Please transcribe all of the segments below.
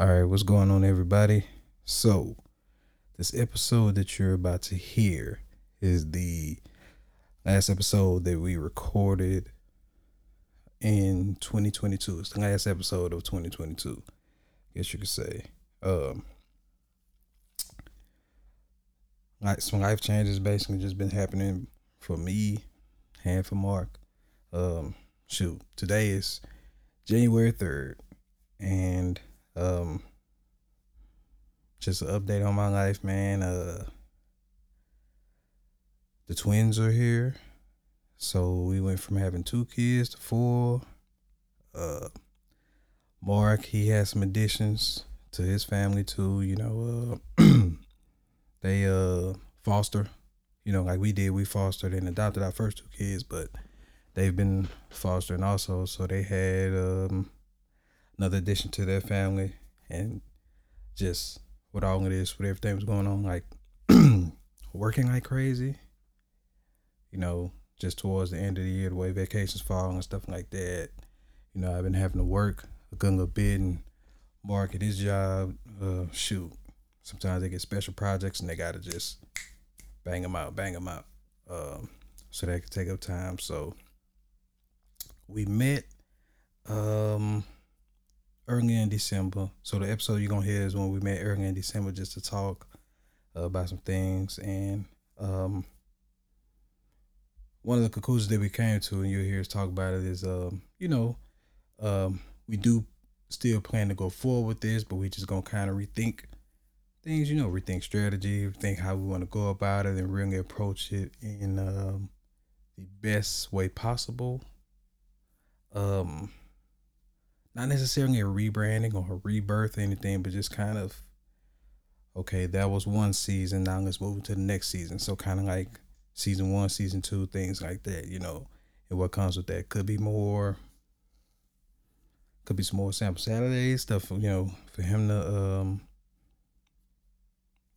All right, what's going on, everybody? So, this episode that you're about to hear is the last episode that we recorded in 2022. It's the last episode of 2022, I guess you could say. Um, like some life changes basically just been happening for me and for Mark. Um, shoot, today is January 3rd, and um, just an update on my life, man. Uh, the twins are here, so we went from having two kids to four. Uh, Mark, he has some additions to his family too. You know, uh, they uh foster, you know, like we did. We fostered and adopted our first two kids, but they've been fostering also. So they had um another addition to their family, and just with all of this, with everything was going on, like working like crazy. You know, just towards the end of the year, the way vacations fall and stuff like that. You know, I've been having to work a good little bit and market his job. Uh, shoot, sometimes they get special projects and they gotta just bang them out, bang them out, um, so that can take up time. So we met um early in December. So the episode you're gonna hear is when we met early in December just to talk uh, about some things and um one of the conclusions that we came to and you'll hear us talk about it is um you know um we do still plan to go forward with this but we just gonna kind of rethink things you know rethink strategy rethink how we want to go about it and really approach it in um the best way possible um not necessarily a rebranding or a rebirth or anything, but just kind of okay, that was one season. Now let's move to the next season. So kind of like season one, season two, things like that, you know. And what comes with that could be more, could be some more sample Saturdays stuff, you know, for him to um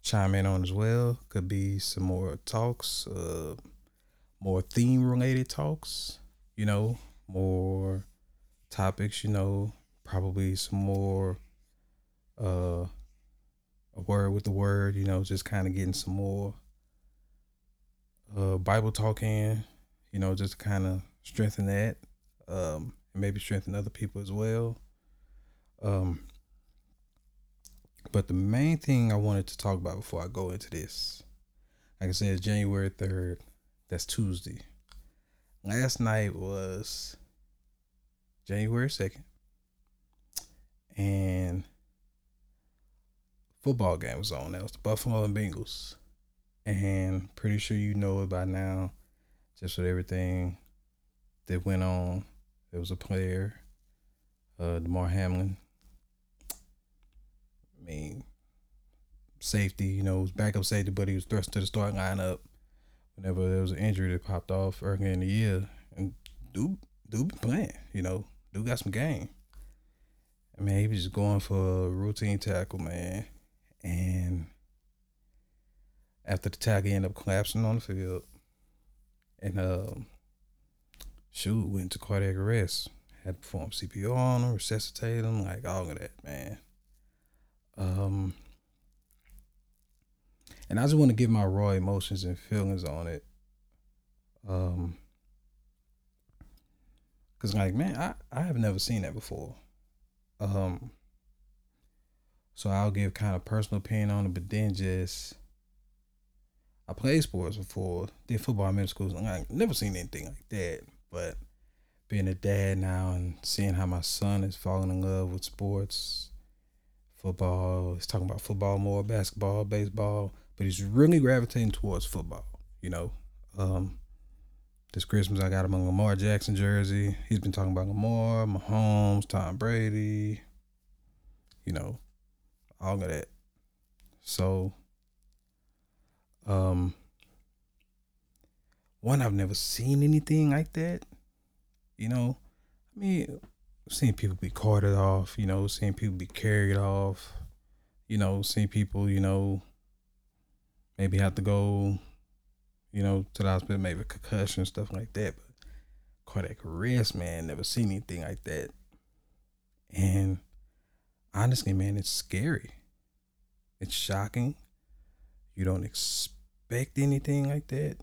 chime in on as well. Could be some more talks, uh, more theme related talks, you know, more topics, you know, probably some more uh a word with the word, you know, just kind of getting some more uh Bible talk in, you know, just kind of strengthen that. Um and maybe strengthen other people as well. Um but the main thing I wanted to talk about before I go into this, like I said, January 3rd, that's Tuesday. Last night was January 2nd. And football game was on. That was the Buffalo and Bengals. And pretty sure you know it by now, just with everything that went on. There was a player, uh, Damar Hamlin. I mean, safety, you know, was backup safety, but he was thrust to the starting lineup whenever there was an injury that popped off early in the year. And dude, dude been playing, you know, dude got some game. I mean, he was just going for a routine tackle, man. And after the tackle, he ended up collapsing on the field. And um, shoot, went to cardiac arrest. Had to perform CPR on him, resuscitate him, like all of that, man. Um, and I just want to give my raw emotions and feelings on it. Um, cause like, man, I I have never seen that before. Um, so I'll give kind of personal opinion on it, but then just I played sports before, did football in middle school. and I never seen anything like that. But being a dad now and seeing how my son is falling in love with sports, football, he's talking about football more, basketball, baseball, but he's really gravitating towards football. You know, um, this Christmas I got him a Lamar Jackson jersey. He's been talking about Lamar, Mahomes, Tom Brady, you know, all of that. So, um, one I've never seen anything like that. You know, I mean, seen people be carted off. You know, seen people be carried off. You know, seen people. You know, maybe have to go. You know, to the hospital, maybe concussion stuff like that. But cardiac arrest, man, never seen anything like that. And honestly, man, it's scary. It's shocking. You don't expect anything like that.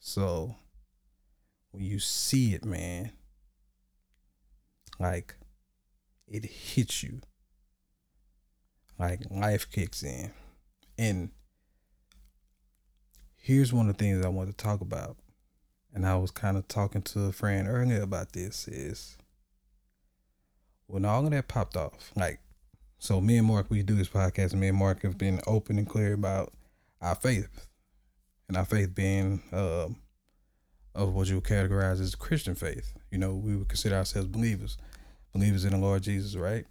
So when you see it, man, like it hits you. Like life kicks in. And here's one of the things I want to talk about. And I was kind of talking to a friend earlier about this is when all of that popped off, like so me and Mark, we do this podcast, me and Mark have been open and clear about our faith. And our faith being um, of what you would categorize as Christian faith. You know, we would consider ourselves believers, believers in the Lord Jesus, right?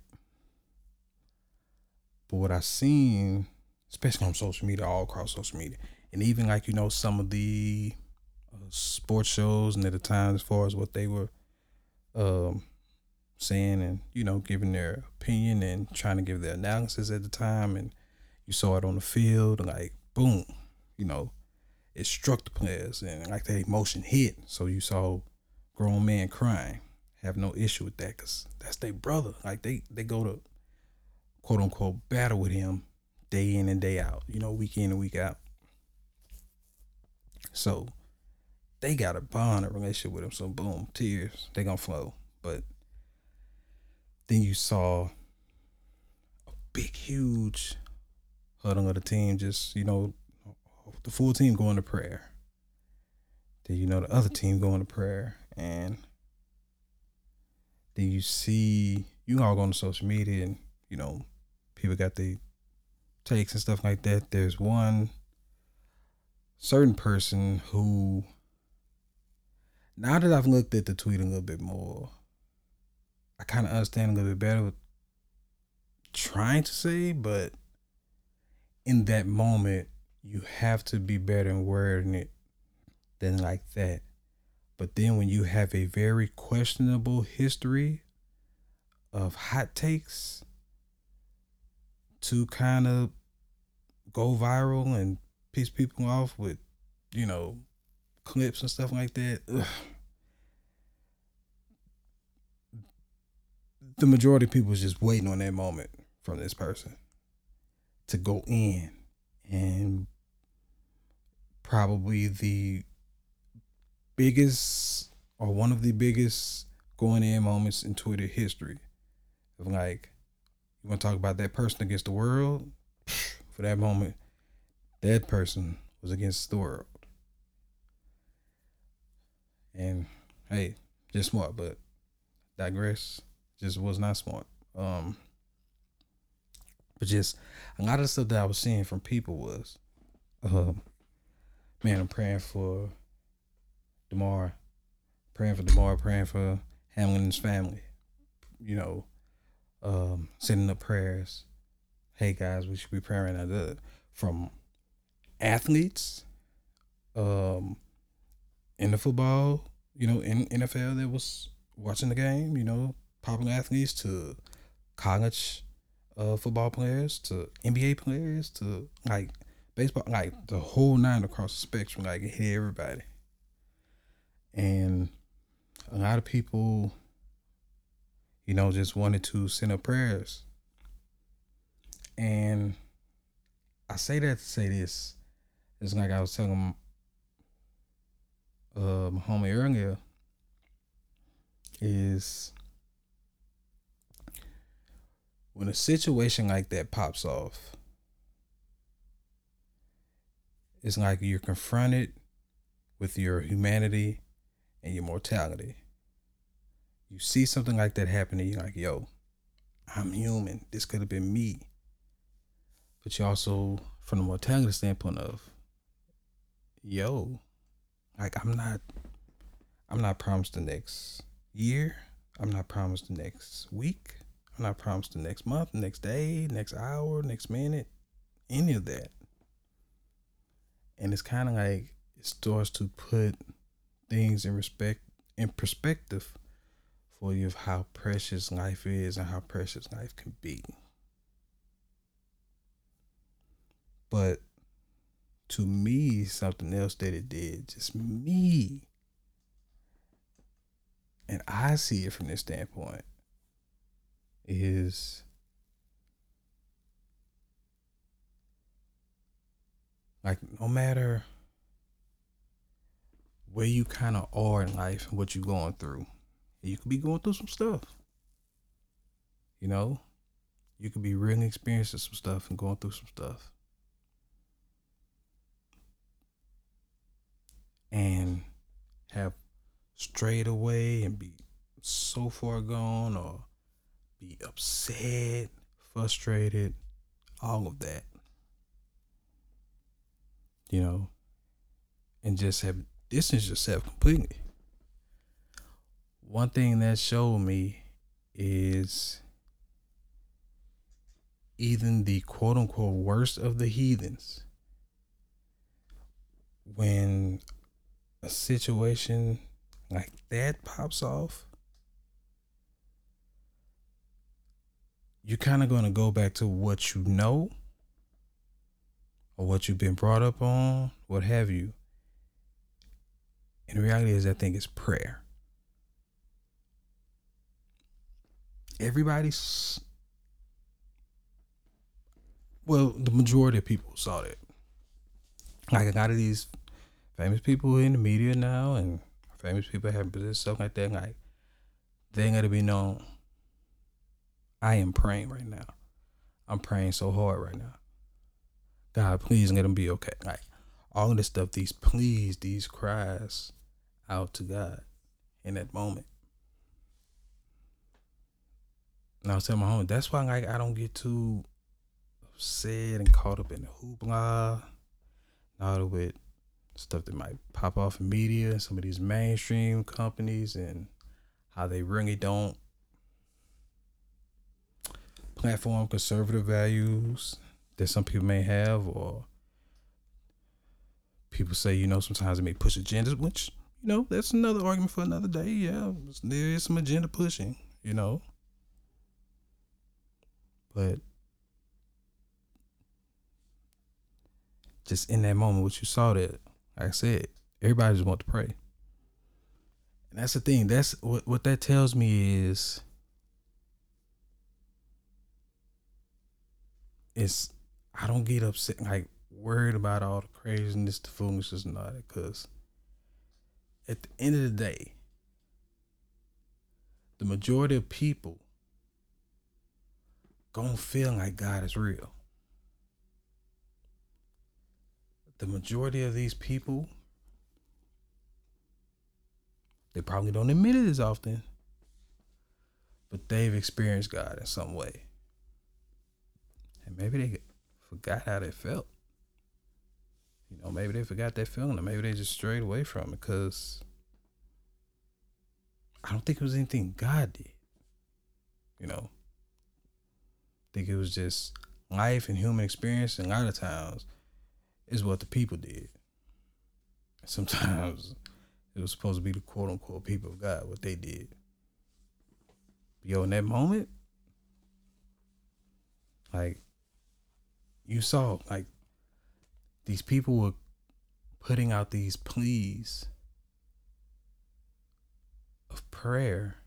But what I've seen, especially on social media, all across social media, and even like you know some of the uh, sports shows and at the time as far as what they were um, saying and you know giving their opinion and trying to give their analysis at the time, and you saw it on the field, like boom, you know, it struck the players and like that emotion hit. So you saw grown men crying. Have no issue with that because that's their brother. Like they they go to quote unquote battle with him day in and day out. You know, week in and week out. So they got a bond, a relationship with him. So boom, tears they gonna flow. But then you saw a big, huge huddle of the team, just you know, the full team going to prayer. Then you know the other team going to prayer, and then you see you all go on social media, and you know people got the takes and stuff like that. There's one certain person who, now that I've looked at the tweet a little bit more, I kind of understand a little bit better what trying to say, but in that moment, you have to be better in wording it than like that. But then when you have a very questionable history of hot takes to kind of go viral and piss people off with, you know, clips and stuff like that. Ugh. The majority of people is just waiting on that moment from this person to go in and probably the biggest or one of the biggest going in moments in Twitter history. Of like, you want to talk about that person against the world? For that moment, that person was against the world. And hey, just smart, but digress. Just was not smart. Um, but just a lot of stuff that I was seeing from people was, um, man, I'm praying for Damar, praying for Damar, praying for Hamlin's family. You know, um, sending up prayers. Hey guys, we should be praying right now. From athletes, um, in the football, you know, in NFL that was watching the game, you know, popular athletes to college uh, football players to NBA players to like baseball, like the whole nine across the spectrum, like it hit everybody. And a lot of people, you know, just wanted to send up prayers. And I say that to say this. It's like I was telling uh, my homie earlier is when a situation like that pops off, it's like you're confronted with your humanity and your mortality. You see something like that happening, you're like, yo, I'm human. This could have been me. But you also, from the mortality standpoint of, yo, like I'm not I'm not promised the next year. I'm not promised the next week. I'm not promised the next month, next day, next hour, next minute, any of that. And it's kind of like it starts to put things in respect in perspective for you of how precious life is and how precious life can be. But to me something else that it did. Just me. And I see it from this standpoint is like no matter where you kind of are in life and what you're going through, you could be going through some stuff. You know, you could be really experiencing some stuff and going through some stuff. And have strayed away and be so far gone or be upset, frustrated, all of that. You know, and just have distance yourself completely. One thing that showed me is even the quote unquote worst of the heathens when a situation like that pops off you're kind of going to go back to what you know or what you've been brought up on, what have you. And the reality is, I think it's prayer. Everybody's, well, the majority of people saw that. Like a lot of these famous people in the media now, and famous people having positions, stuff like that. Like they ain't gonna be known I am praying right now. I'm praying so hard right now. God, please let them be okay. Like all of this stuff, these pleas, these cries out to God in that moment. And I was telling my home, that's why like I don't get too upset and caught up in the hoopla, not with stuff that might pop off in media some of these mainstream companies and how they really don't platform conservative values that some people may have, or people say, you know, sometimes they may push agendas, which, you know, that's another argument for another day. Yeah, there is some agenda pushing, you know. But just in that moment, what you saw that, like I said, everybody just want to pray. And that's the thing. That's what what that tells me is it's I don't get upset like worried about all the craziness, the foolishness, and all that. Because at the end of the day, the majority of people gonna feel like God is real. The majority of these people, they probably don't admit it as often, but they've experienced God in some way. And maybe they forgot how they felt. You know, maybe they forgot that feeling, or maybe they just strayed away from it because I don't think it was anything God did. You know, I think it was just life and human experience, and a lot of times is what the people did. Sometimes it was supposed to be the quote unquote people of God, what they did. Yo, in that moment, like you saw like these people were putting out these pleas of prayer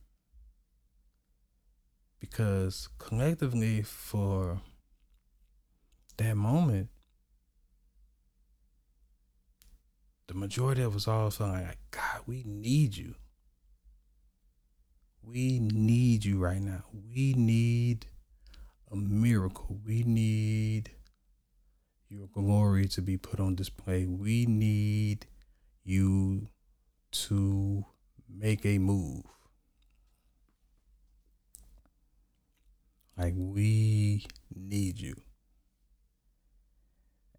because collectively for that moment the majority of us all feeling like god we need you we need you right now we need a miracle we need your glory to be put on display. We need you to make a move. Like we need you.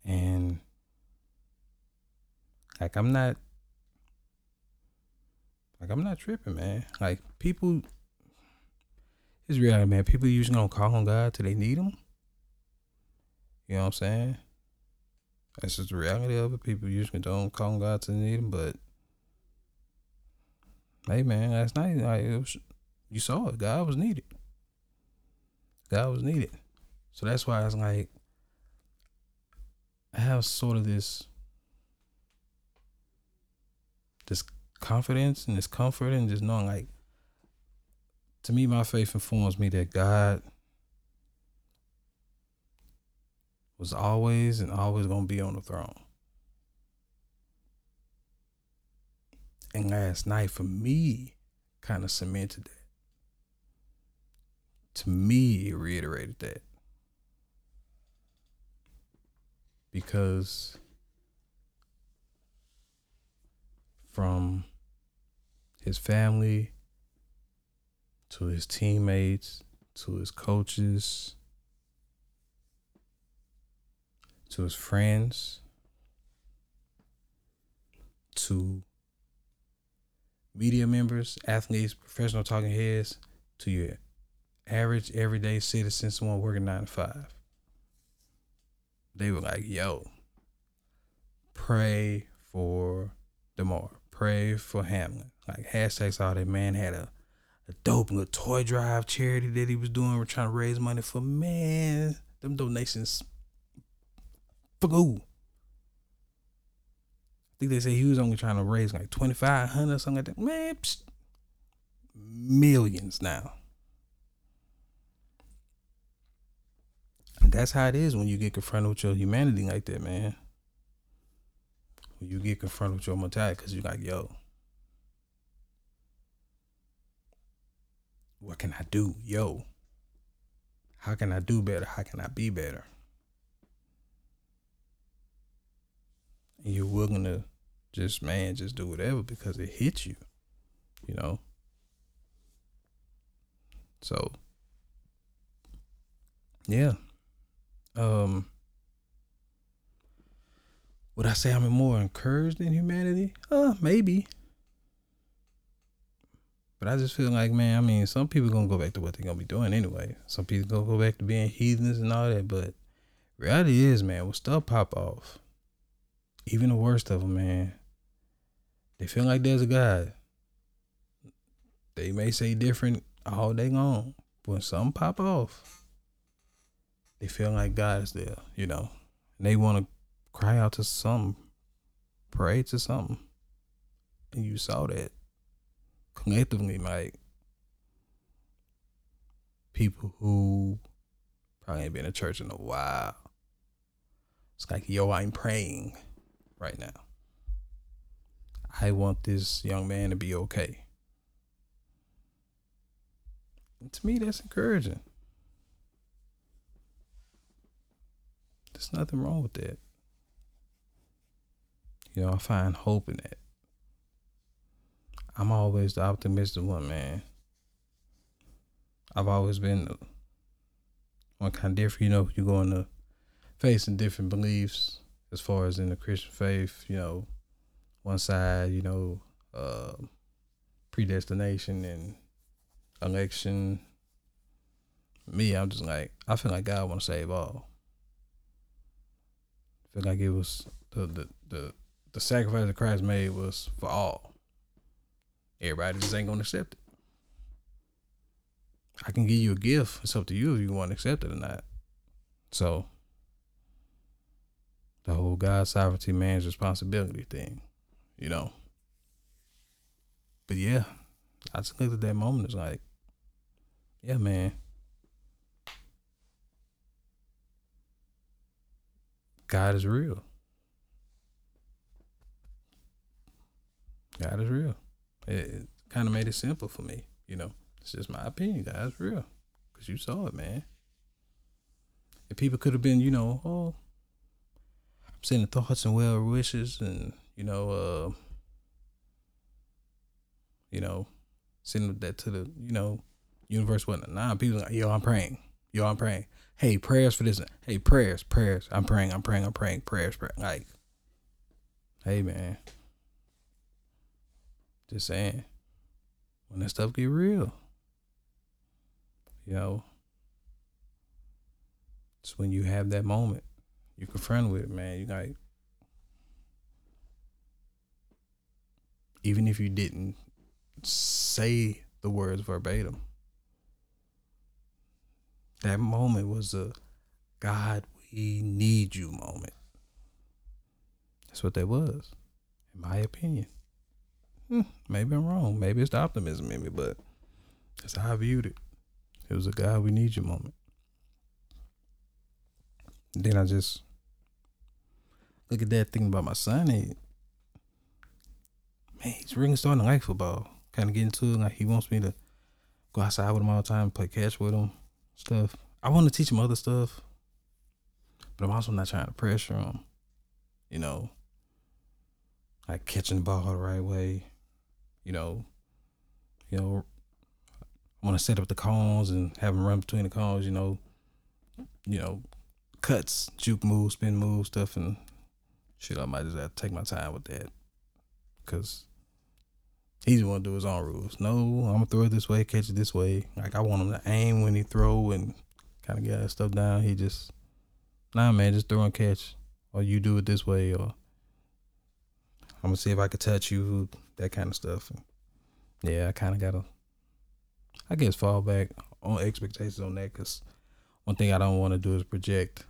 And like I'm not like I'm not tripping, man. Like people it's reality, man. People usually don't call on God till they need him. You know what I'm saying? That's just the reality of it. People usually don't call on God to need him, but hey, man, last night like was, you saw it. God was needed. God was needed. So that's why I was like, I have sort of this, this confidence and this comfort and just knowing like to me my faith informs me that God was always and always gonna be on the throne. And last night for me kind of cemented that. To me, it reiterated that. Because from his family to his teammates to his coaches to his friends to media members, athletes, professional talking heads, to your average everyday citizen, someone working nine to five. They were like, yo, pray for Damar. Pray for Hamlin. Like hashtags all that man had a, a dope little toy drive charity that he was doing. We're trying to raise money for man. Them donations who? I think they say he was only trying to raise like twenty five hundred something like that. Man, psh, millions now. That's how it is when you get confronted with your humanity like that, man. When you get confronted with your mortality, because you're like, yo, what can I do? Yo, how can I do better? How can I be better? And you're willing to just, man, just do whatever because it hits you, you know? So, yeah. Um, would I say I'm more encouraged in humanity? Uh, maybe. But I just feel like, man, I mean, some people gonna go back to what they're gonna be doing anyway. Some people gonna go back to being heathens and all that. But reality is, man, when stuff pop off, even the worst of them, man, they feel like there's a God. They may say different all day long, but when something pop off, they feel like God is there, you know. And they want to cry out to some, pray to something. And you saw that collectively, like people who probably ain't been in church in a while. It's like, yo, I'm praying right now. I want this young man to be okay. And to me, that's encouraging. There's nothing wrong with that. You know, I find hope in that. I'm always the optimistic one, man. I've always been one kind of different. You know, you're going to facing different beliefs as far as in the Christian faith. You know, one side, you know, uh, predestination and election. Me, I'm just like I feel like God want to save all. I feel like it was the the the the sacrifice that Christ made was for all. Everybody just ain't gonna accept it. I can give you a gift. It's up to you if you want to accept it or not. So the whole God sovereignty, man's responsibility thing, you know. But yeah, I just looked at that moment. It's like, yeah, man. God is real. God is real. It, it kind of made it simple for me, you know. It's just my opinion. God is real because you saw it, man. If people could have been, you know, oh, I'm sending thoughts and well wishes, and you know, uh, you know, sending that to the, you know, universe. Whatnot. Nah, people like, yo, I'm praying. Yo, I'm praying. Hey, prayers for this. Hey, prayers, prayers. I'm praying. I'm praying. I'm praying. Prayers, prayers. Like, hey, man. Just saying. When that stuff get real, you know, it's when you have that moment, you confront with it, man. You like, even if you didn't say the words verbatim, that moment was a God, we need you moment. That's what that was, in my opinion. Hmm, maybe I'm wrong. Maybe it's the optimism in me, but that's how I viewed it. It was a God, we need you moment. Then I just look at that thing about my son. Man, he's really starting to like football. Kind of get into it. Like he wants me to go outside with him all the time, play catch with him, stuff. I want to teach him other stuff, but I'm also not trying to pressure him. You know, like catching the ball the right way. You know, you know, I want to set up the cones and have him run between the cones. You know, you know, cuts, juke moves, spin moves, stuff, and shit. I might just have to take my time with that, cause he's want to do his own rules. No, I'm gonna throw it this way, catch it this way. Like I want him to aim when he throw and kind of get that stuff down. He just, nah, man, just throw and catch, or you do it this way, or I'm gonna see if I can touch you, that kind of stuff. And yeah, I kind of gotta, I guess, fall back on expectations on that because one thing I don't want to do is project,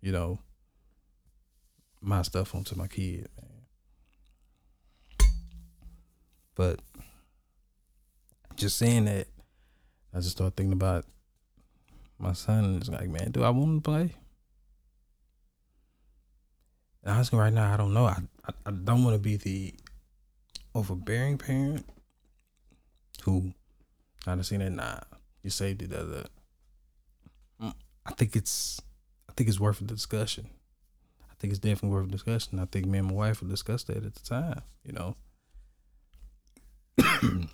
you know, my stuff onto my kid, man. But just saying that, I just start thinking about my son and it's like, man, do I want to play? And honestly, right now, I don't know. I I, I don't want to be the overbearing parent who I just seen that. Nah, you saved it. That, mm, I think it's I think it's worth a discussion. I think it's definitely worth a discussion. I think me and my wife will discuss that at the time. You know.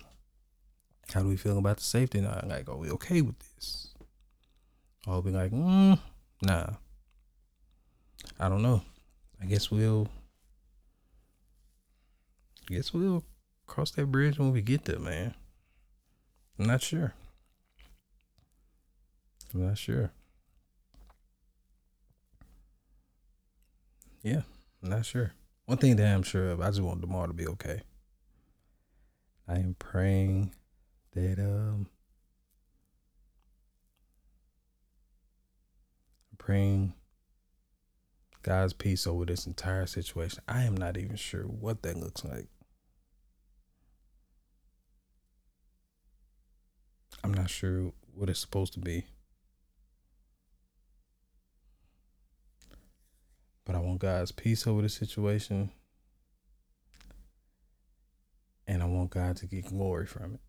How do we feel about the safety? Now, like, are we okay with this? I'll be like, mm, nah. I don't know. I guess we'll. Guess we'll cross that bridge when we get there, man. I'm not sure. I'm not sure. Yeah, I'm not sure. One thing that I'm sure of, I just want Damar to be okay. I am praying that um praying God's peace over this entire situation. I am not even sure what that looks like. I'm not sure what it's supposed to be. But I want God's peace over the situation. And I want God to get glory from it.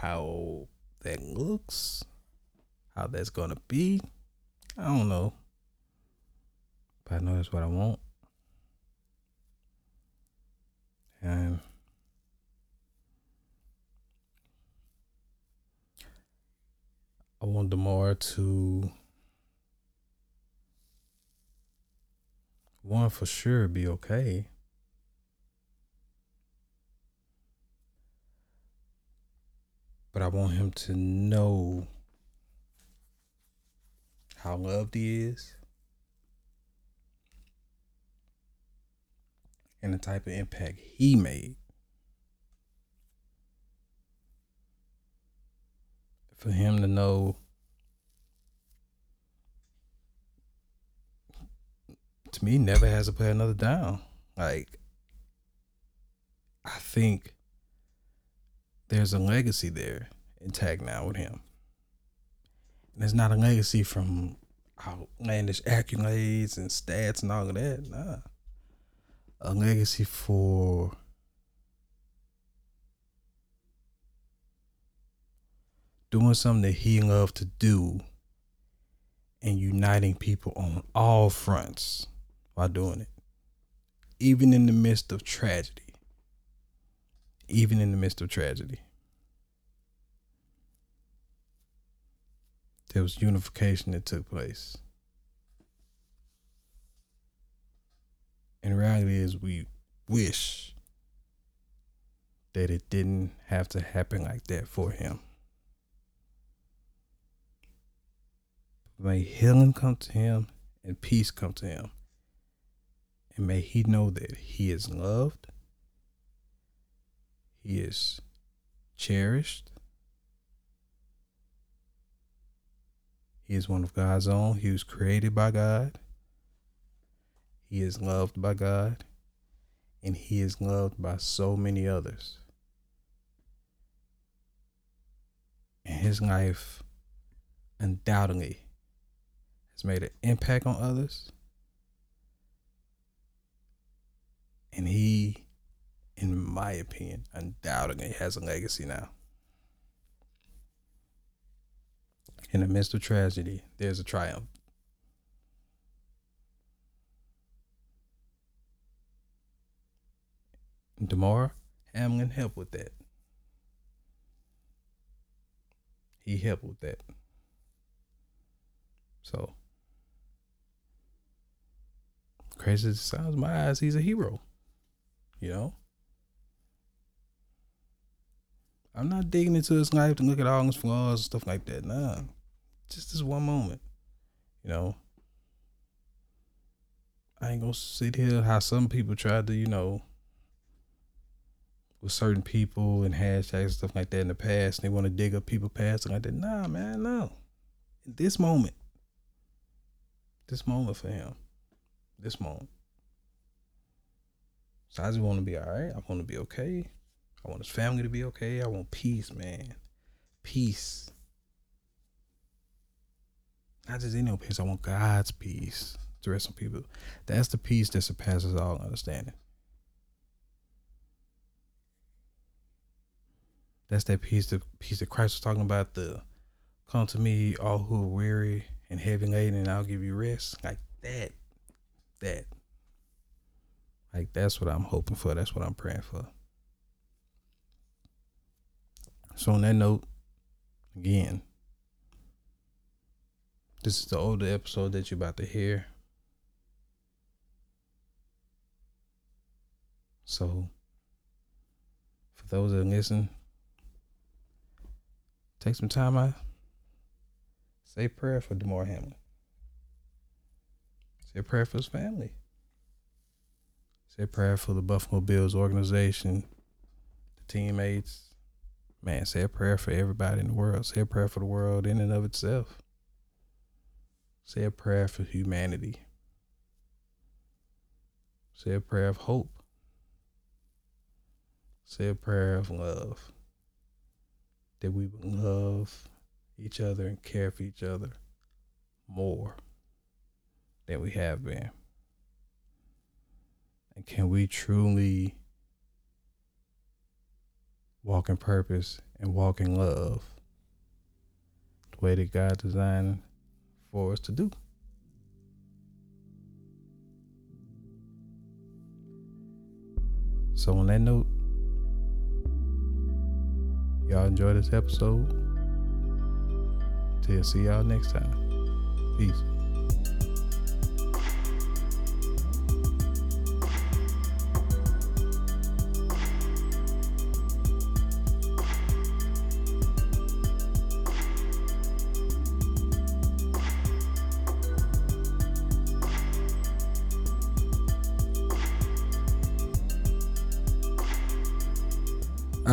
How that looks, how that's going to be, I don't know. But I know that's what I want. And I want Damar to one for sure be okay. But I want him to know how loved he is and the type of impact he made. For him to know to me never has to put another down. Like I think there's a legacy there intact now with him. And it's not a legacy from outlandish accolades and stats and all of that. Nah a legacy for doing something that he loved to do and uniting people on all fronts while doing it. Even in the midst of tragedy. Even in the midst of tragedy. There was unification that took place. And reality is we wish that it didn't have to happen like that for him. May healing come to him and peace come to him. And may he know that he is loved, he is cherished, he is one of God's own, he was created by God. He is loved by God and he is loved by so many others. And his life undoubtedly has made an impact on others. And he in my opinion, undoubtedly has a legacy now. In the midst of tragedy, there's a triumph. Damar Hamlin helped with that. He helped with that. So, crazy as it sounds, my eyes, he's a hero. You know? I'm not digging into his life to look at all his flaws and stuff like that. Nah. Just this one moment. You know? I ain't gonna sit here how some people tried to, you know, with certain people and hashtags and stuff like that in the past, and they want to dig up people past and like that. Nah, man, no. In this moment, this moment for him, this moment. So I just want to be all right. I want to be okay. I want his family to be okay. I want peace, man. Peace. Not just any old peace. I want God's peace to rest on people. That's the peace that surpasses all understanding. That's that peace, the peace that Christ was talking about. The come to me, all who are weary and heavy laden, and I'll give you rest. Like that, that. Like that's what I'm hoping for. That's what I'm praying for. So on that note, again, this is the older episode that you're about to hear. So for those that listen, take some time out. Say prayer for Damar Hamlin. Say a prayer for his family. Say a prayer for the Buffalo Bills organization, the teammates. Man, say a prayer for everybody in the world. Say a prayer for the world in and of itself. Say a prayer for humanity. Say a prayer of hope. Say a prayer of love. That we would love each other and care for each other more than we have been. And can we truly walk in purpose and walk in love the way that God designed for us to do? So, on that note, y'all enjoy this episode. Till see y'all next time. Peace.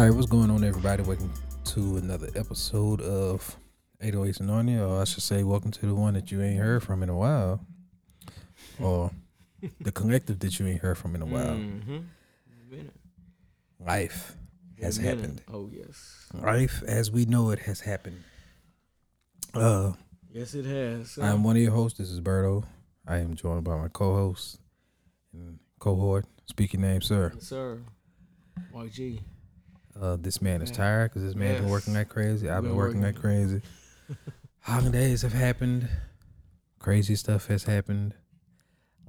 All right, what's going on, everybody? Welcome to another episode of 808s Anointing, or I should say, welcome to the one that you ain't heard from in a while, or the collective that you ain't heard from in a while. Mm-hmm. Minute. Life has Minute. happened. Oh yes. Life, as we know it, has happened. Uh, Yes, it has. I am one of your hosts. This is Berto. I am joined by my co-host and cohort. Speaking name, sir. Yes, sir. YG. Uh, this man is tired because this man's been working like crazy. I've been Been working like crazy. Holidays have happened. Crazy stuff has happened.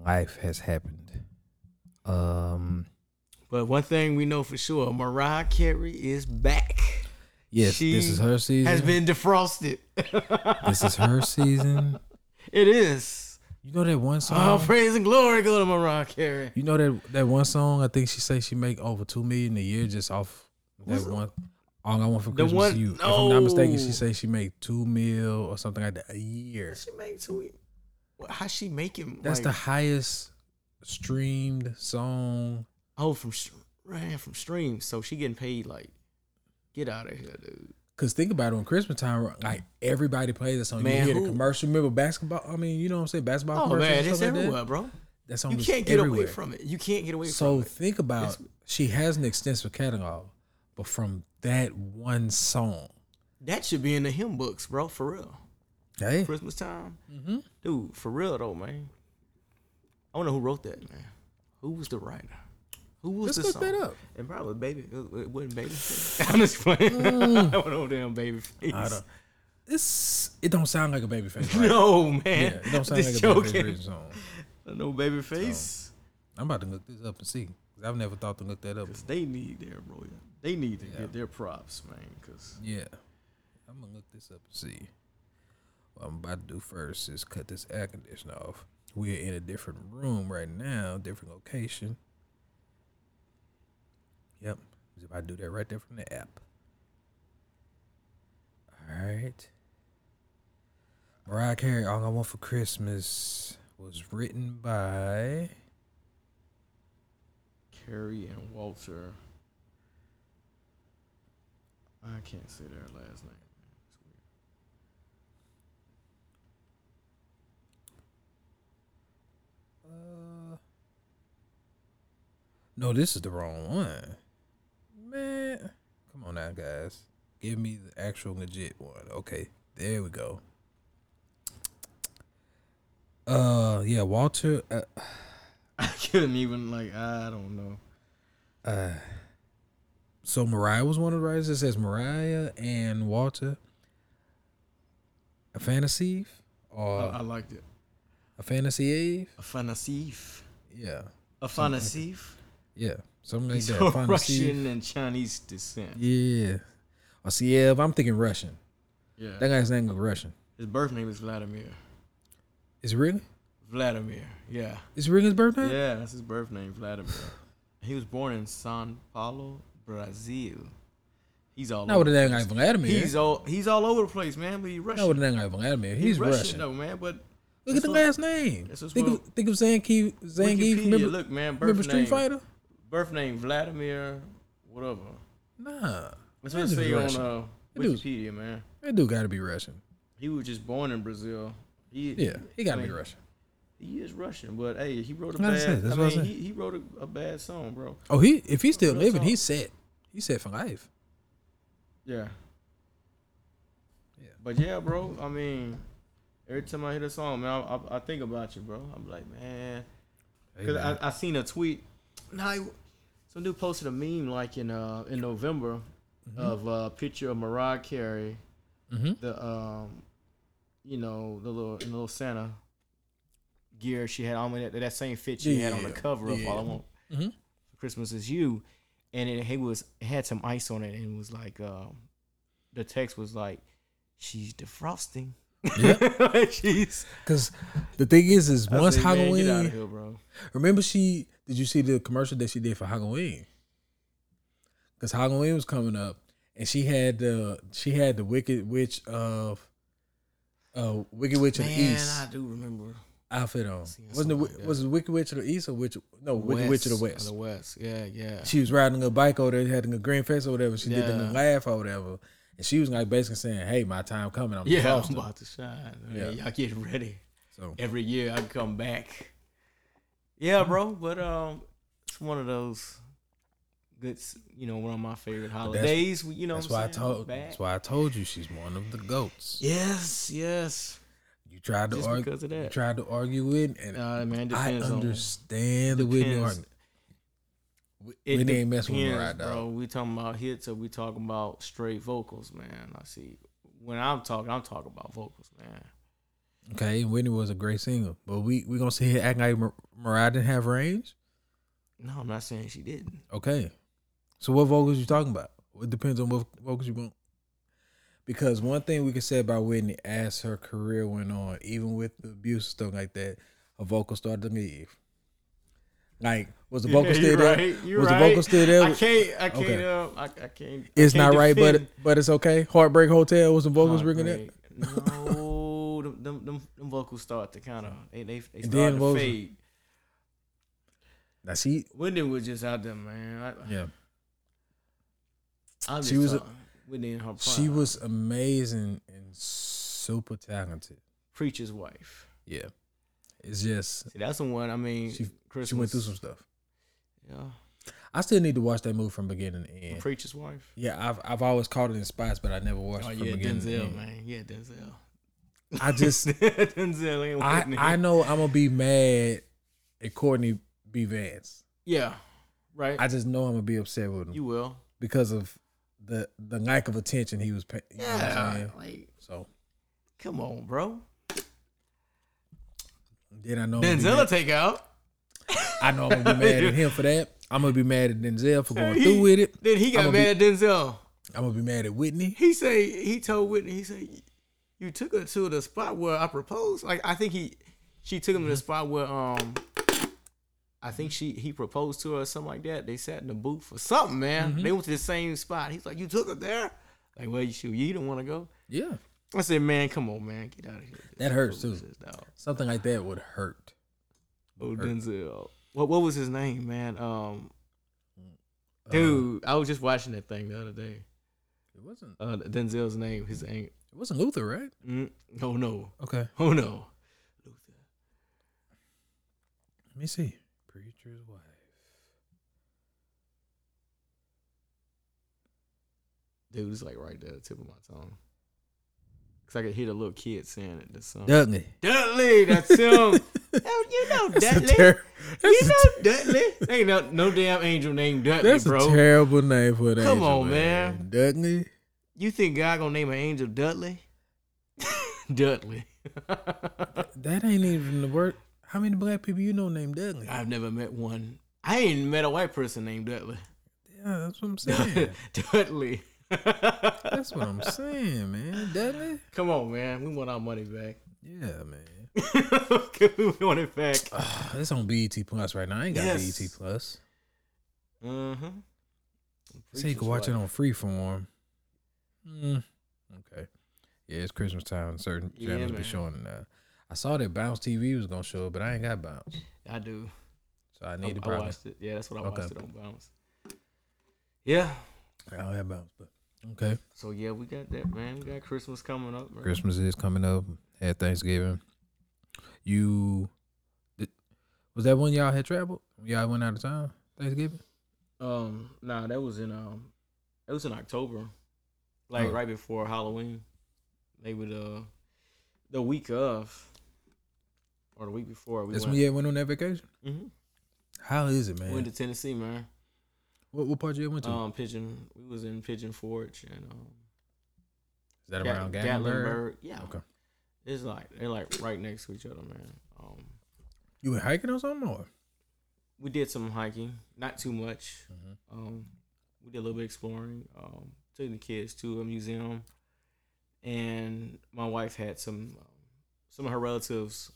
Life has happened. Um, But one thing we know for sure, Mariah Carey is back. yes, She this is her season. Has been defrosted. this is her season. It is. You know that one All song. praise and glory go to Mariah Carey. you know that that one song. I think she say she make over two million a year just off that What's- one. All I want for Christmas one- is you. If I'm not mistaken, she say she make two mil or something like that a year. She made two. How she making? That's like, the highest streamed song. oh from ran from streams, so she getting paid like. Get out of here, dude. Cause think about it on Christmas time, like everybody plays that song. Man, you hear who- the commercial. Remember basketball? I mean, you know what I'm saying? Basketball Oh man, it's stuff like everywhere, That. bro. that song You can't get everywhere. away from it. You can't get away So from it. So think about It's- she has an extensive catalog, but from that one song, That should be in the hymn books, bro. For real. hey, Christmas time, mm-hmm. dude. For real though, man. I wonder who wrote that, man. Who was the writer? Who was Let's the look song? that up. And probably baby. It, it wasn't baby. I'm just playing. Mm. I went over damn Babyface. I don't. It's it don't sound like a Babyface. Right? No man. Yeah, it don't sound just like a Babyface song. No Babyface. I'm about to look this up and see. 'cause I've never thought to look that up. Cause they need their bro. They need to Yeah. get their props, man. Cause Yeah. I'm gonna look this up and see. What I'm about to do first is cut this air conditioner off. We're in a different room right now, different location. Yep. About to do that right there from the app. Alright. Mariah Carey, All I Want for Christmas was written by Carey and Walter. I can't say their last name. It's weird. Uh, no, this is the wrong one. Man, come on now, guys. Give me the actual legit one. Okay, there we go. Uh, yeah, Walter. Uh, I couldn't even like. I don't know. uh, so Mariah was one of the writers. It says Mariah and Walter. A fantasy or I, I liked it. a fantasy Eve? A fantasy. Yeah, A fanasif. yeah, something like He's that. Fantasy. Russian and Chinese descent. Yeah. See. Yeah, I'm thinking Russian. Yeah. That guy's name is Russian. His birth name is Vladimir. Is it really? Vladimir. Yeah. Is it really his birthday? Yeah, that's his birth name, Vladimir. He was born in São Paulo, Brazil. He's all Not with over a the name like place. Vladimir. He's all he's all over the place, man. But he's Russian. Not with a name like Vladimir. He's, Russian. though, man. But Look at the last name. Think of, think of Zangief. Zangief. Remember, look, man. Birth remember Street name, Fighter? Birth name Vladimir, whatever. Nah. That's That what it say on Russian. uh, That Wikipedia, man. That dude got to be Russian. He was just born in Brazil. He, Yeah, he got to I be Russian. He is Russian, but hey, he wrote a That's bad. that's I mean, he, he wrote a, a bad song, bro. Oh, he if he's still living, talk. he's set. He's set for life. Yeah. Yeah. But yeah, bro. I mean, every time I hear the song, man, I, I, I think about you, bro. I'm like, man, because man. I, I seen a tweet. Nah, some dude posted a meme like in uh in November of a picture of Mariah Carey, Mhm. the um, you know, the little the little Santa gear she had on that, that same fit she had on the Yeah, cover of All I yeah. Want Mhm. Christmas Is You, and it, it was it had some ice on it, and it was like um, the text was like, "She's defrosting." Yeah. she's Because the thing is, is I once say, man, Halloween, get out of here, bro. Remember she did you see the commercial that she did for Halloween? Because Halloween was coming up and she had the she had the Wicked Witch of uh Wicked Witch of the Man, East I do remember. Outfit on. Wasn't it like was it Wicked Witch of the East or Witch no Wicked Witch of the West? Of The West, yeah, yeah. She was riding a bike over there, having a green face or whatever. She did the laugh or whatever. And she was like basically saying, Hey, my time coming, I'm yeah, yeah, I'm about to shine. Yeah. Yeah, y'all get ready. So Every year I come back. Yeah, bro. But um, it's one of those good, s- you know, one of my favorite holidays. You know, that's why I saying? told Back. that's why I told you she's one of the goats. Yes, yes. You tried to Just argue because of you tried to argue it and Uh, man, I on. understand the Whitney argument. It Whitney ain't messing with Mariah, dog. bro. We talking about hits or we talking about straight vocals, man. I see. When I'm talking, I'm talking about vocals, man. Okay, Whitney was a great singer, but we we gonna sit here acting like Mar- Mariah didn't have range. No, I'm not saying she didn't. Okay, so what vocals you talking about? It depends on what vocals you want. Because one thing we can say about Whitney as her career went on, even with the abuse and stuff like that, her vocals started to leave. Like, was the vocal Yeah, still there? right, was the right. vocal still there? I can't. I can't. Okay. Uh, I, I can't. It's I can't not right, but but it's okay. Heartbreak Hotel was the vocals ringing it. No, them, them, them, them vocals start to kind of they they, they start then to vocals- fade. Now she, Whitney was just out there, man. I, yeah, I'm She was a- talking. Whitney in her prime. she was amazing and super talented. preacher's wife. Yeah, it's just See, that's the one. I mean, She- she went through some stuff. Yeah, I still need to watch that movie from beginning to end. preacher's wife. Yeah, I've I've always caught it in spots, but I never watched Oh it from yeah, beginning Denzel, man. Yeah, Denzel. I just Denzel ain't I. I know I'm gonna be mad at Courtney B Vance. Yeah, Right. I just know I'm gonna be upset with him you will. because of the the lack of attention he was paying. You know what I'm Yeah. Like, So come on, bro. then I know I'm gonna be Denzel mad- take out. I know I'm gonna be mad at him for that. I'm gonna be mad at Denzel for going He- through with it. Then he got mad be- at Denzel. I'm gonna be mad at Whitney. He say he told Whitney. He said, "You took her to the spot where I proposed." Like I think he, she took him to the spot where um, I think she he proposed to her or something like that. They sat in the booth or something, man. They went to the same spot. He's like, "You took her there." Like, well, you shoot, you didn't want to go. Yeah, I said, "Man, come on, man, get out of here." That hurts, too. Something like that would hurt. Oh, Hurt. Denzel. What what was his name, man? Um, Uh, dude, I was just watching that thing the other day. it wasn't. Uh, Denzel's name, his name. It wasn't Luther, right? Mm, oh no, Okay. oh no. Luther. Let me see. Preacher's wife. Dude, it's like right there, at the tip of my tongue. Cause I could hear the little kid saying it. The song. Dudley. Dudley, that's him. oh, you know Dudley. ter- you that's a know Dudley. Ain't no no damn angel named Dudley, That's bro. a terrible name for an Come angel, on, man. Dudley. you think God gonna name an angel Dudley? Dudley. That ain't even the word. How many black people you know named Dudley? I've never met one. I ain't met a white person named Dudley. Yeah, that's what I'm saying. Dudley. that's what I'm saying, man. Dudley. Come on, man. We want our money back. Yeah, man. we want it back. Ah, it's on BET Plus right now. I ain't got Yes. BET Plus. Mm-hmm. So you can watch it on Freeform. Mm, okay. Yeah, it's Christmas time. Certain Yeah, channels man. be showing it now. I saw that Bounce TV was gonna show it, but I ain't got Bounce, I do. so I I, need to I watched it. Yeah, that's what I Okay. watched it on Bounce. Yeah. I don't have Bounce, but okay. So yeah, we got that, man. We got Christmas coming up, man. Christmas is coming up. Had Thanksgiving. You did, was that when y'all had traveled? Y'all went out of town Thanksgiving. Um, nah, that was in um, it was in October, like Oh. right before Halloween, maybe the the week of, or the week before. We That's went. when you went on that vacation. hmm How is it, We man? went to Tennessee, man. what, what part you went to? Um, Pigeon. We was in Pigeon Forge and um, is that Gat- around Gatlinburg? Yeah. Okay. It's like they're like right next to each other, man. Um, You went hiking or something? Or? we did some hiking, not too much. Mm-hmm. Um, we did a little bit exploring. Um, took the kids to a museum, and my wife had some um, some of her relatives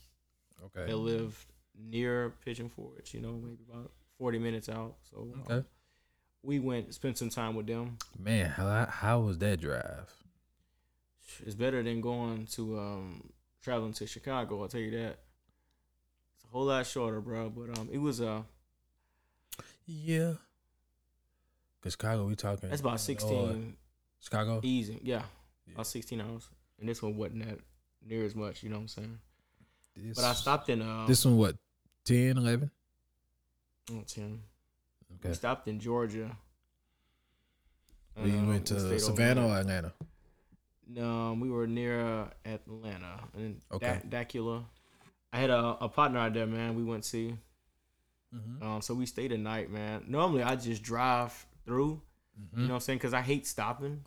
Okay. that lived near Pigeon Forge. You know, maybe about forty minutes out. So um, Okay. we went spent some time with them. Man, how how was that drive? It's better than going to um traveling to Chicago. I'll tell you that. It's a whole lot shorter, bro. But um, it was uh Yeah. Cause Chicago, we talking. that's about sixteen Chicago. easy. Yeah, Yeah. about sixteen hours. And this one wasn't that near as much. You know what I'm saying? This, But I stopped in uh This one, what? 10, 11? oh, 10. Okay. We stopped in Georgia. We you Um, went to stayed Savannah or Atlanta? No, we were near Atlanta and Okay. Da- Dacula. I had a, a partner out there, man. We went to see. Mm-hmm. Um, so we stayed a night, man. Normally I just drive through. Mm-hmm. You know what I'm saying? Because I hate stopping.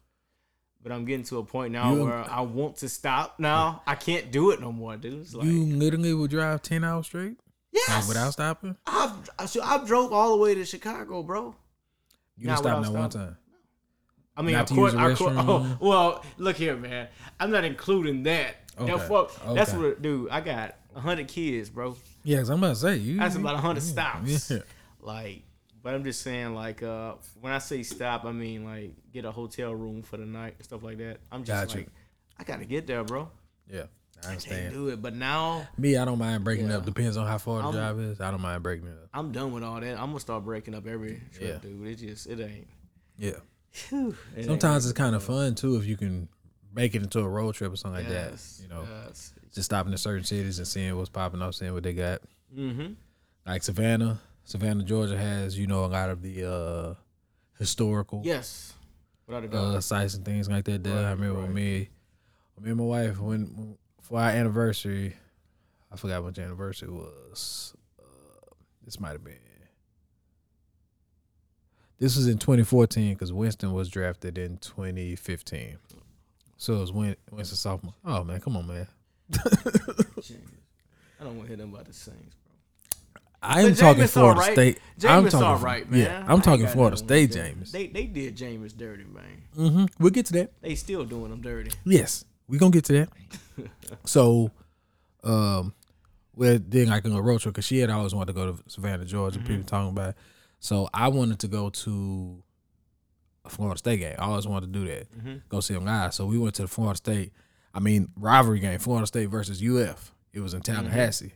But I'm getting to a point now You- where I want to stop. Now I can't do it no more, dude. It's like you literally would drive 10 hours straight? Like, yes, without stopping? I've I, so I drove all the way to Chicago, bro. You didn't stop that one time. I mean, Not of course, I cour- oh, well, look here, man. I'm not including that. Okay, That fuck, That's what, dude. I got hundred kids, bro. Yeah, 'cause I'm about to say. you. That's about 100 yeah, stops. Yeah. Like, but I'm just saying, like, uh, when I say stop, I mean like get a hotel room for the night and stuff like that. I'm just Got you. like, I gotta get there, bro. Yeah, I Can't understand. do it. But now Me, I don't mind breaking it Yeah. up. Depends on how far the I'm- drive is. I don't mind breaking it up. I'm done with all that. I'm gonna start breaking up every trip, Yeah. dude. It just it ain't. Yeah. Whew, it ain't Sometimes it's kind of fun too if you can make it into a road trip or something like Yes, that. You know, yes. just stopping in certain cities and seeing what's popping up, seeing what they got. Mm-hmm. Like Savannah, Savannah, Georgia has you know a lot of the uh historical Yes. Without a doubt. uh, sites and things like that. There, I Right, remember right. me, me and my wife when, when for our anniversary. I forgot what anniversary was. Uh, this might have been This was in 2014 because Winston was drafted in 2015. So it was Win- Winston sophomore. Oh man, come on, man. I don't want to hear them about the Saints. I am talking Florida alright. State. I'm Jameis talking, all right, man. Yeah, I'm talking Florida State. James. They they did Jameis dirty, man. Mm-hmm. We'll get to that. They still doing them dirty. Yes, we gonna get to that. so, um, well, then I can go road trip because she had always wanted to go to Savannah, Georgia. People talking about. It. So I wanted to go to a Florida State game. I always wanted to do that. Mhm. Go see them guys. So we went to the Florida State. I mean, rivalry game, Florida State versus UF. It was in Tallahassee,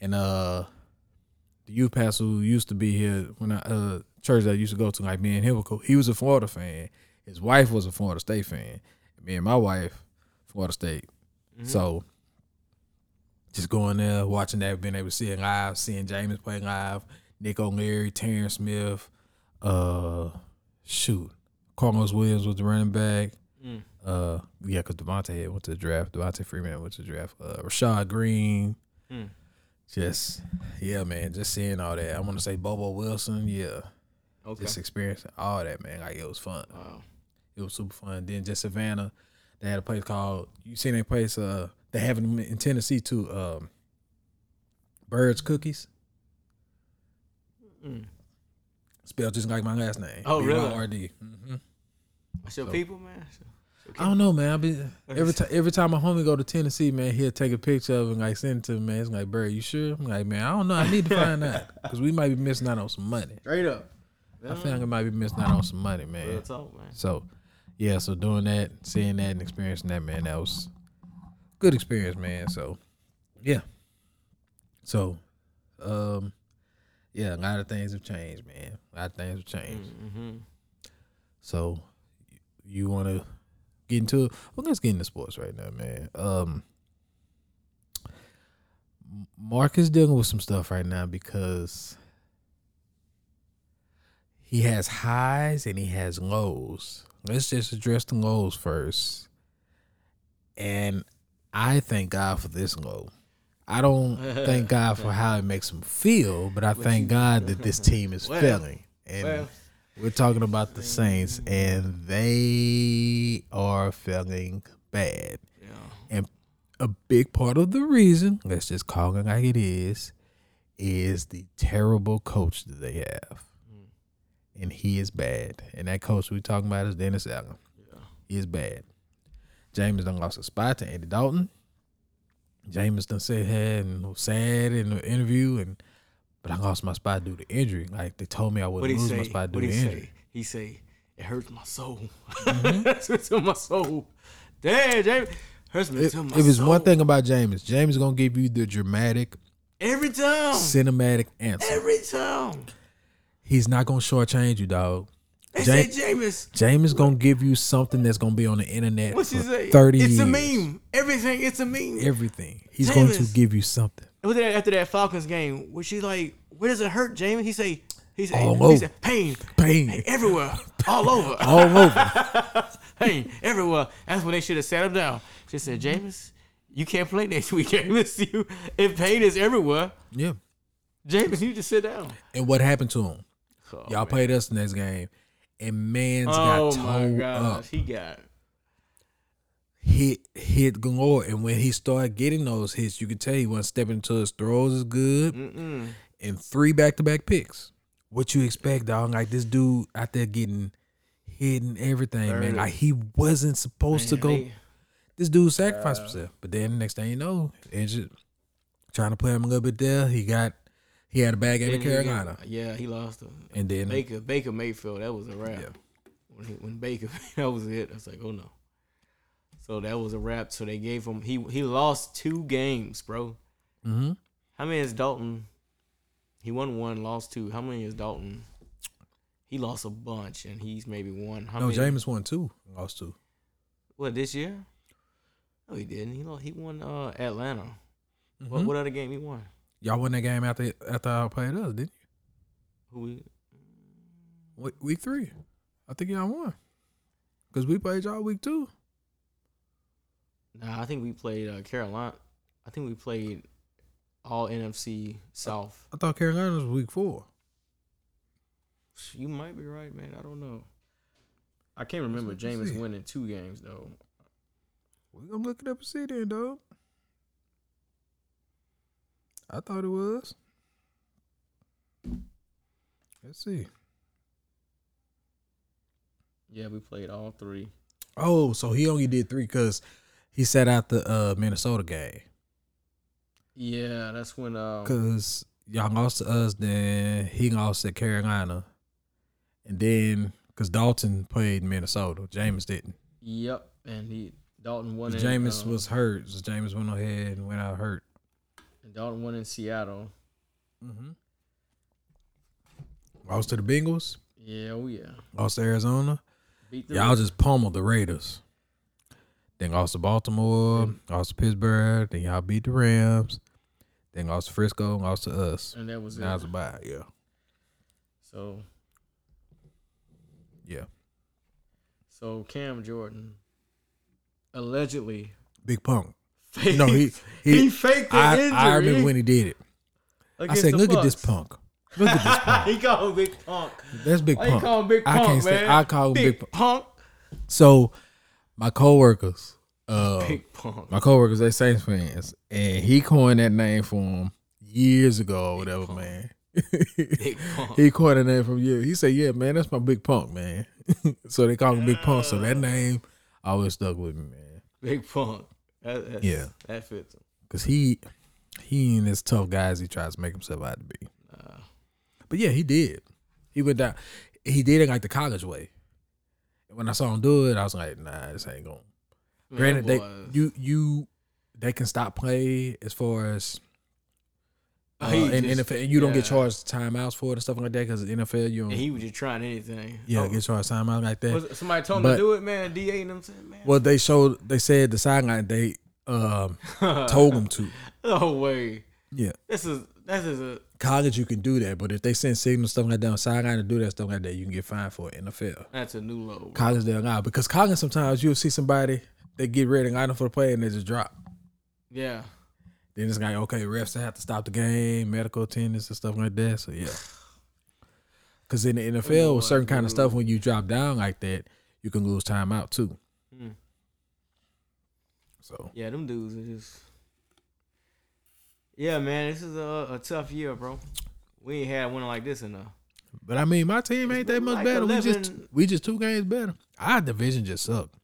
and uh, the youth pastor who used to be here when I uh church that I used to go to, like me and him, he was a Florida fan. His wife was a Florida State fan. Me and my wife, Florida State. So just going there, watching that, being able to see it live, seeing James play live, Nick O'Leary, Terrance Smith, uh, shoot, Karlos Williams was the running back. Mm. Uh, yeah, because Devonta had went to the draft. Devonta Freeman went to the draft. Uh, Rashad Greene. Mm. Just yeah, man. Just seeing all that. I want to say Bobo Wilson. Yeah, Okay. just experiencing all that, man. Like it was fun. Wow. It was super fun. Then just Savannah, they had a place called you seen that place? Uh, they have them in Tennessee too. Um, Byrd's Cookies, Mm. spelled just like my last name. Oh, really? B-Y-R-D. Mhm. That's your So- people, man. Your- I don't know, man. I be every time every time my homie go to Tennessee, man, he'll take a picture of it and like send it to me. Man, it's like, bro, you sure? I'm like, man, I don't know. I need to find out because we might be missing out on some money. Straight up. I feel like I might be missing out on some money, man. Real talk, man. So, yeah, so doing that, seeing that, and experiencing that, man, that was good experience, man. So, yeah. So, um, yeah, a lot of things have changed, man. A lot of things have changed. Mm-hmm. So, you want to get into well? Let's get into sports right now, man. Um, Mark is dealing with some stuff right now because he has highs and he has lows. Let's just address the lows first. And I thank God for this low. I don't thank God for how it makes him feel, but I thank God that this team is Well, failing. And well. We're talking about the Saints, and they are feeling bad. Yeah. And a big part of the reason, let's just call it like it is, is the terrible coach that they have. Mm. And he is bad. And that coach we're talking about is Dennis Allen. Yeah. He is bad. James done lost a spot to Andy Dalton. James done said had and was sad in the interview and but I lost my spot due to injury. Like they told me I wouldn't lose say? my spot due to injury. say? He say it hurts my soul. Mm-hmm. That's what's in my soul. Damn, James. Hurts me If, to my if it's soul. one thing about James, James is gonna give you the dramatic, every time, cinematic answer. every time. He's not gonna shortchange you, dog. They Ja- say Jameis. James is gonna give you something that's gonna be on the internet What for say? thirty It's years. a meme. Everything. It's a meme. Everything. He's going to give you something. After that, after that Falcons game, where she like, where does it hurt, James? He say, he say, All he said, pain, Pain. pain everywhere, all over, All over. pain everywhere. That's when they should have sat him down. She said, James, you can't play next week, James. You, if pain is everywhere, yeah. James, you just sit down. And what happened to him? Oh, Y'all man. played us the next game, and man's Oh got my towed up. he got. Hit hit galore, and when he started getting those hits, you could tell he wasn't stepping into his throws as good. Mm-mm. And three back to back picks. What you expect, dog? Like this dude out there getting hit and everything, man. Like he wasn't supposed to go. they- this dude sacrificed himself. But then next thing you know, injured, trying to play him a little bit there. He got he had a bad game in then he Carolina, Yeah, he lost. him. and then Baker, Baker Mayfield, that was a wrap. Yeah. When, he, when Baker, that was it. I was like, oh no. So that was a wrap. So they gave him. He he lost two games, bro. hmm How many is Dalton? He won one, lost two. How many is Dalton? He lost a bunch, and he's maybe one. How no, many? Jameis won two, lost two. What this year? No, he didn't. He lost, he won uh, Atlanta. What Mhm. what other game he won? Y'all won that game after after I played us, didn't Who we? you? Week, week three, I think y'all won because we played y'all week two. Nah, I think we played uh, Carolina. I think we played all NFC South. I thought Carolina was week four. You might be right, man. I don't know. I can't remember what you Jameis see. winning two games though. We're gonna look it up and see then, dog. I thought it was. Let's see. Yeah, we played all three. Oh, so he only did three because he sat out the uh, Minnesota game Yeah, that's when um because y'all lost to us. Then he lost to Carolina, and then because Dalton played Minnesota, James didn't. Yep, and he Dalton won. James um, was hurt. So Jameis went ahead and went out hurt. and Dalton won in Seattle. Mm-hmm. Lost to the Bengals. Yeah, oh yeah. Lost to Arizona. Beat the Y'all just pummeled the Raiders. Then lost to Baltimore, mm. lost to Pittsburgh. Then y'all beat the Rams. Then lost to Frisco, lost to us. and that was it. Now it's a bye. Yeah, So yeah. so Cam Jordan allegedly Big punk. faked, No, he he, he. faked the I, injury. I remember when he did it. I said, "Look at this punk. Look at this punk. he called him Big Punk. That's big Why punk." call him Big I Punk, can't man? say. I call him big. Big punk. Punk. So, my coworkers, uh, Big Punk. my coworkers, they Saints fans, and he coined that name for him years ago or whatever, Punk. man. Big Punk. he coined that name from you. He said, "Yeah, man, that's my big punk, man." so they call him Big Punk. So that name always stuck with me, man. Big Punk. That, Yeah. that fits him. Cause he he ain't as tough guy as he tries to make himself out to be. Uh, But yeah, he did. He went down. He did it like the college way. And when I saw him do it, I was like, Nah, this ain't going. man, Granted, they you you they can stop play as far as uh, He in just- NFL, and you don't get yeah. charged timeouts for it and stuff like that. Because NFL, you don't, and he was just trying anything. yeah Oh, get charged timeout like that. was- somebody told him But- to do it, man. Da and them saying, man. Well, they showed they said the sideline they um told him to. no way. Yeah, This is this is a college you can do that, but if they send signals stuff like that on sideline to do that stuff like that, you can get fined for it. NFL, that's a new low. bro. college they allow because college sometimes you'll see somebody they get ready and up for the play and they just drop. Yeah. Then it's like okay, refs have to stop the game, medical attendants and stuff like that. So yeah, because in the NFL, with certain kind of stuff, when you drop down like that, you can lose time out too. Mm. So Yeah, them dudes are just. Yeah, man, this is a, a tough year, bro. We ain't had one like this in a. But I mean, my team ain't that much like better. We just we just two games better. Our division just sucked.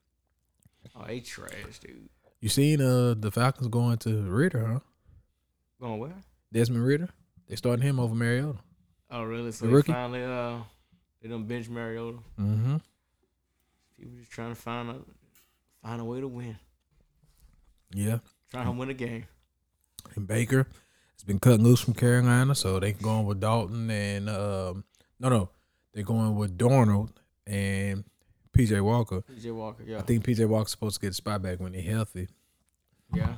Oh, they trash, dude. You seen uh the Falcons going to Ridder, huh? Going where? Desmond Ridder. They starting him over Mariota. Oh, really? So The they rookie? finally uh, they done bench Mariota. Mm-hmm. People just trying to find a find a way to win, Yeah. trying to win a game. And Baker has been cut loose from Carolina, so they going with Dalton and um no no they're going with Darnold and PJ Walker. PJ Walker, yeah, I think PJ Walker's supposed to get a spot back when they're healthy. yeah.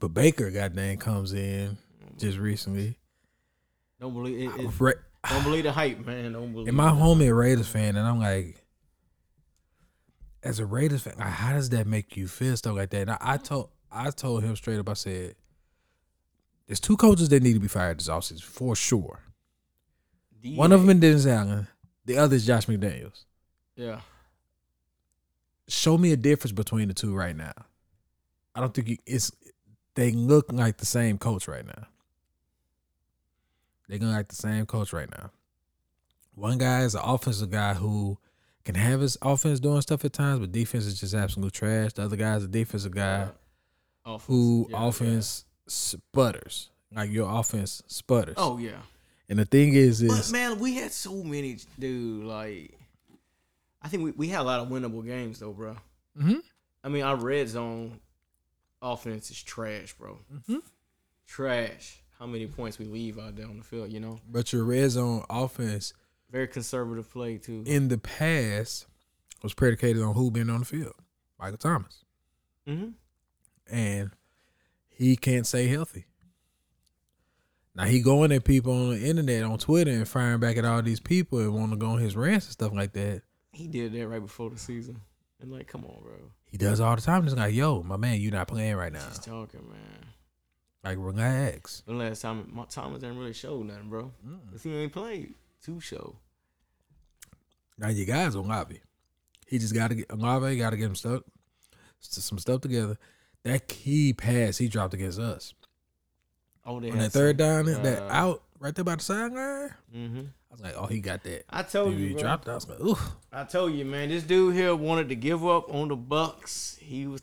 But Baker, goddamn, comes in just recently. Don't believe it, it, Ra- don't believe the hype, man. Don't believe. And my it. homie a Raiders fan, and I'm like, as a Raiders fan, like, how does that make you feel stuff like that? And I, I told I told him straight up, I said, there's two coaches that need to be fired this offseason for sure. One of them is Dennis Allen, the other is Josh McDaniels. yeah. Show me a difference between the two right now. I don't think you, it's they look like the same coach right now. They look like the same coach right now. One guy is an offensive guy who can have his offense doing stuff at times, but defense is just absolute trash. The other guy is a defensive guy offense. who Yeah, offense sputters. Like your offense sputters. Oh yeah. And the thing is, is But man, we had so many, dude. Like, I think we, we had a lot of winnable games though, bro. Mhm. I mean, our red zone offense is trash, bro. Mhm. Trash. How many points we leave out there on the field? You know, but your red zone offense very conservative play too. in the past was predicated on who being on the field. Michael Thomas. hmm and he can't stay healthy. Now he going at people on the internet on Twitter and firing back at all these people and want to go on his rants and stuff like that. He did that right before the season, and like, come on, bro. He does all the time. It's like, yo, my man, you not playing right now. Just talking, man. Like, relax. The last time my Thomas didn't really show nothing, bro. Mm. 'Cause he ain't played two show. Now you guys on Olave. He just got to get Olave. Got to get him stuck, some stuff together. That key pass he dropped against us Oh, they on that third down, some, that uh, out right there by the sideline. Mm-hmm. I was like, oh, he got that. I told you, he dropped. it. I was like, ooh. I told you, man. This dude here wanted to give up on the Bucks. He was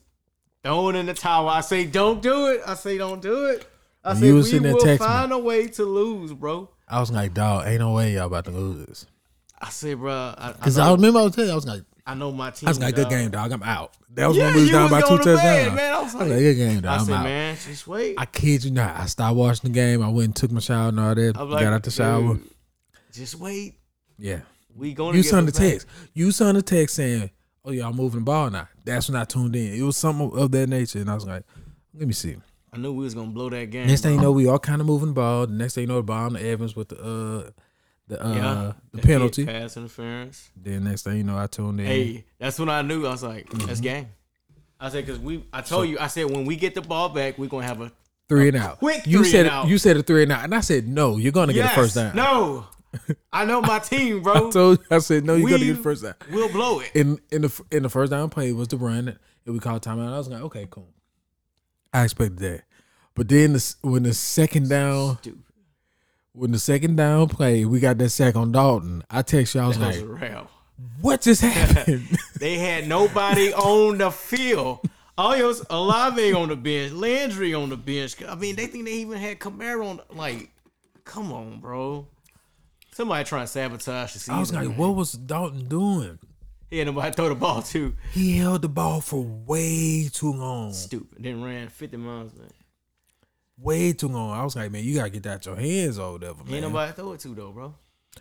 throwing in the towel. I say, don't do it. I say, don't do it. I When say, we was there will find a way to lose, bro. I was like, dog, ain't no way y'all about to lose this. I say, bro. I, I, Because I, remember I was telling you, I was like, I know my team. I was like, good dog. game, dog. I'm out. That was Yeah, when we was down was by two going to bed, touchdowns. man. I was I was like, good game, I dog. I'm said, out. man, just wait. I kid you not. I stopped watching the game. I went and took my shower and all that. Like, got out the shower. just wait. Yeah. We going to You get sent the text. You sent a text saying, "Oh, y'all moving the ball now." That's when I tuned in. It was something of that nature, and I was like, "Let me see." I knew we was gonna blow that game. Next thing you know, we all kind of moving the ball. The next thing you know, the ball on the Evans with the uh the uh yeah, the penalty. pass interference. Then next thing you know, I tuned in. Hey, that's when I knew. I was like, Mm-hmm. that's game. I said, because we, I told you, I said, when we get the ball back, we're gonna have a three and out. quick you three said and out. you said a three and out, and I said no. You're gonna get a first down. No, I know my team, bro. I told you. I said no. You're gonna get a first down. we'll blow it. in in the in the first down play was the run, and we called timeout. I was like, okay, cool. I expected that, but then the, when the second down, Stupid. When the second down play, we got that sack on Dalton. I text you, I was That like, wrap. what just happened? They had nobody on the field. Almost Olave on the bench, Landry on the bench. I mean, they think they even had Kamara on. Like, come on, bro. Somebody trying to sabotage the season. I was like, man. what was Dalton doing? He had nobody throw the ball to. He held the ball for way too long, Stupid. Then ran 50 miles, man. Way too long. I was like, man, you gotta get that out your hands or whatever, man. Ain't nobody throw it to though, bro.